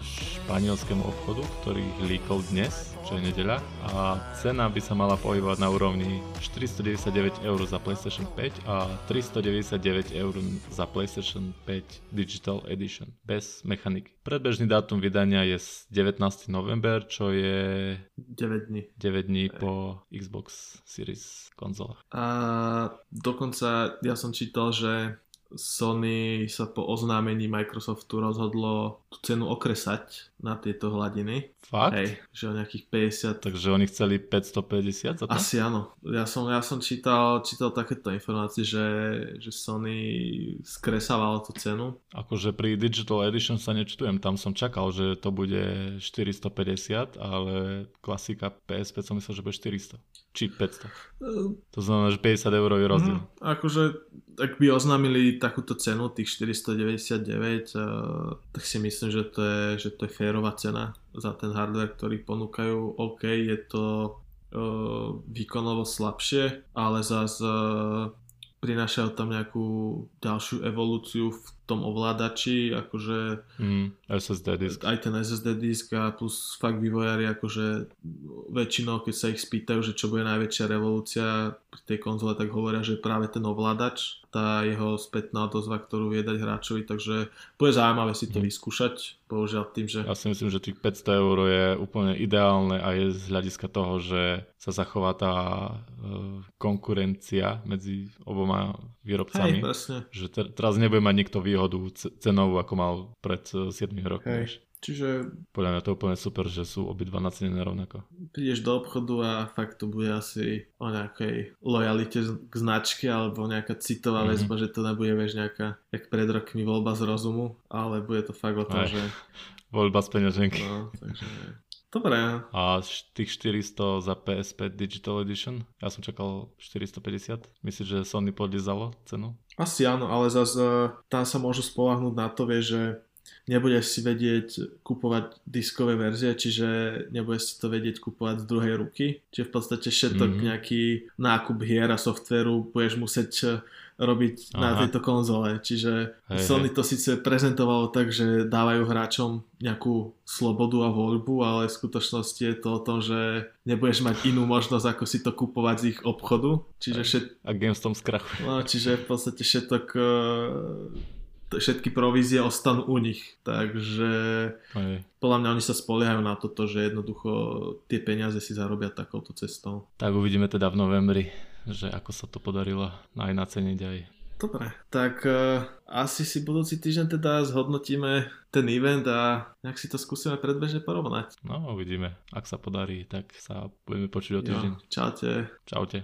španielskému obchodu, ktorý líkol dnes čo je nedeľa a cena by sa mala pohybovať na úrovni 499 eur za PlayStation 5 a 399 eur za PlayStation 5 Digital Edition bez mechaniky. Predbežný dátum vydania je 19. november, čo je 9 dní. 9 dní po Xbox Series konzolách. A dokonca ja som čítal, že Sony sa po oznámení Microsoftu rozhodlo tú cenu okresať na tieto hladiny. Fakt? Hej, že o nejakých 50. Takže oni chceli 550 za to? Asi áno. Ja som, ja som čítal, čítal takéto informácie, že, že Sony skresávalo tú cenu. Akože pri Digital Edition sa nečtujem, tam som čakal, že to bude 450, ale klasika PS5 som myslel, že bude 400. Či 500. Uh, to znamená, že 50 eurový rozdiel. Uh, akože ak by oznámili takúto cenu, tých 499, uh, eh, tak si myslím, že to je, že to je férová cena za ten hardware, ktorý ponúkajú. OK, je to uh, výkonovo slabšie, ale zase uh, prinášajú tam nejakú ďalšiu evolúciu v tom ovládači, akože mm, SSD disk. aj ten SSD disk a plus fakt vývojári akože väčšinou, keď sa ich spýtajú, že čo bude najväčšia revolúcia pri tej konzole, tak hovoria, že práve ten ovládač, tá jeho spätná odozva, ktorú vie dať hráčovi, takže bude zaujímavé si to mm. vyskúšať, bohužiaľ tým, že... Ja si myslím, že tých 500 eur je úplne ideálne a je z hľadiska toho, že sa zachová tá e, konkurencia medzi oboma výrobcami. Hej, presne. Že te, teraz nebude mať nikto výhodu cenovú, ako mal pred 7 e, rokmi. Hej. Čiže... Podľa mňa to je úplne super, že sú obidva nacenené rovnako. Prídeš do obchodu a fakt to bude asi o nejakej lojalite k značke alebo nejaká citová mm-hmm. väzba, že to nebude vieš nejaká, jak pred rokmi voľba z rozumu, ale bude to fakt o tom, Aj. že... Voľba z peňaženky. No, takže... Dobre. A tých 400 za PS5 Digital Edition? Ja som čakal 450. Myslíš, že Sony podlizalo cenu? Asi áno, ale zase tam sa môžu spolahnúť na to, vie, že nebudeš si vedieť kupovať diskové verzie, čiže nebudeš si to vedieť kupovať z druhej ruky. Čiže v podstate všetok mm-hmm. nejaký nákup hier a softveru budeš musieť eh, robiť Aha. na tejto konzole. Čiže hej, Sony hej. to síce prezentovalo tak, že dávajú hráčom nejakú slobodu a voľbu, ale v skutočnosti je to o tom, že nebudeš mať inú možnosť, ako si to kupovať z ich obchodu. Čiže všet... A Gamestom skrachuje. No, čiže v podstate všetok eh, všetky provízie ostanú u nich. Takže Hej. podľa mňa oni sa spoliehajú na toto, že jednoducho tie peniaze si zarobia takouto cestou. Tak uvidíme teda v novembri, že ako sa to podarilo aj naceniť aj Dobre, tak uh, asi si budúci týždeň teda zhodnotíme ten event a nejak si to skúsime predbežne porovnať. No, uvidíme. Ak sa podarí, tak sa budeme počuť o týždeň. Jo, čaute. Čaute.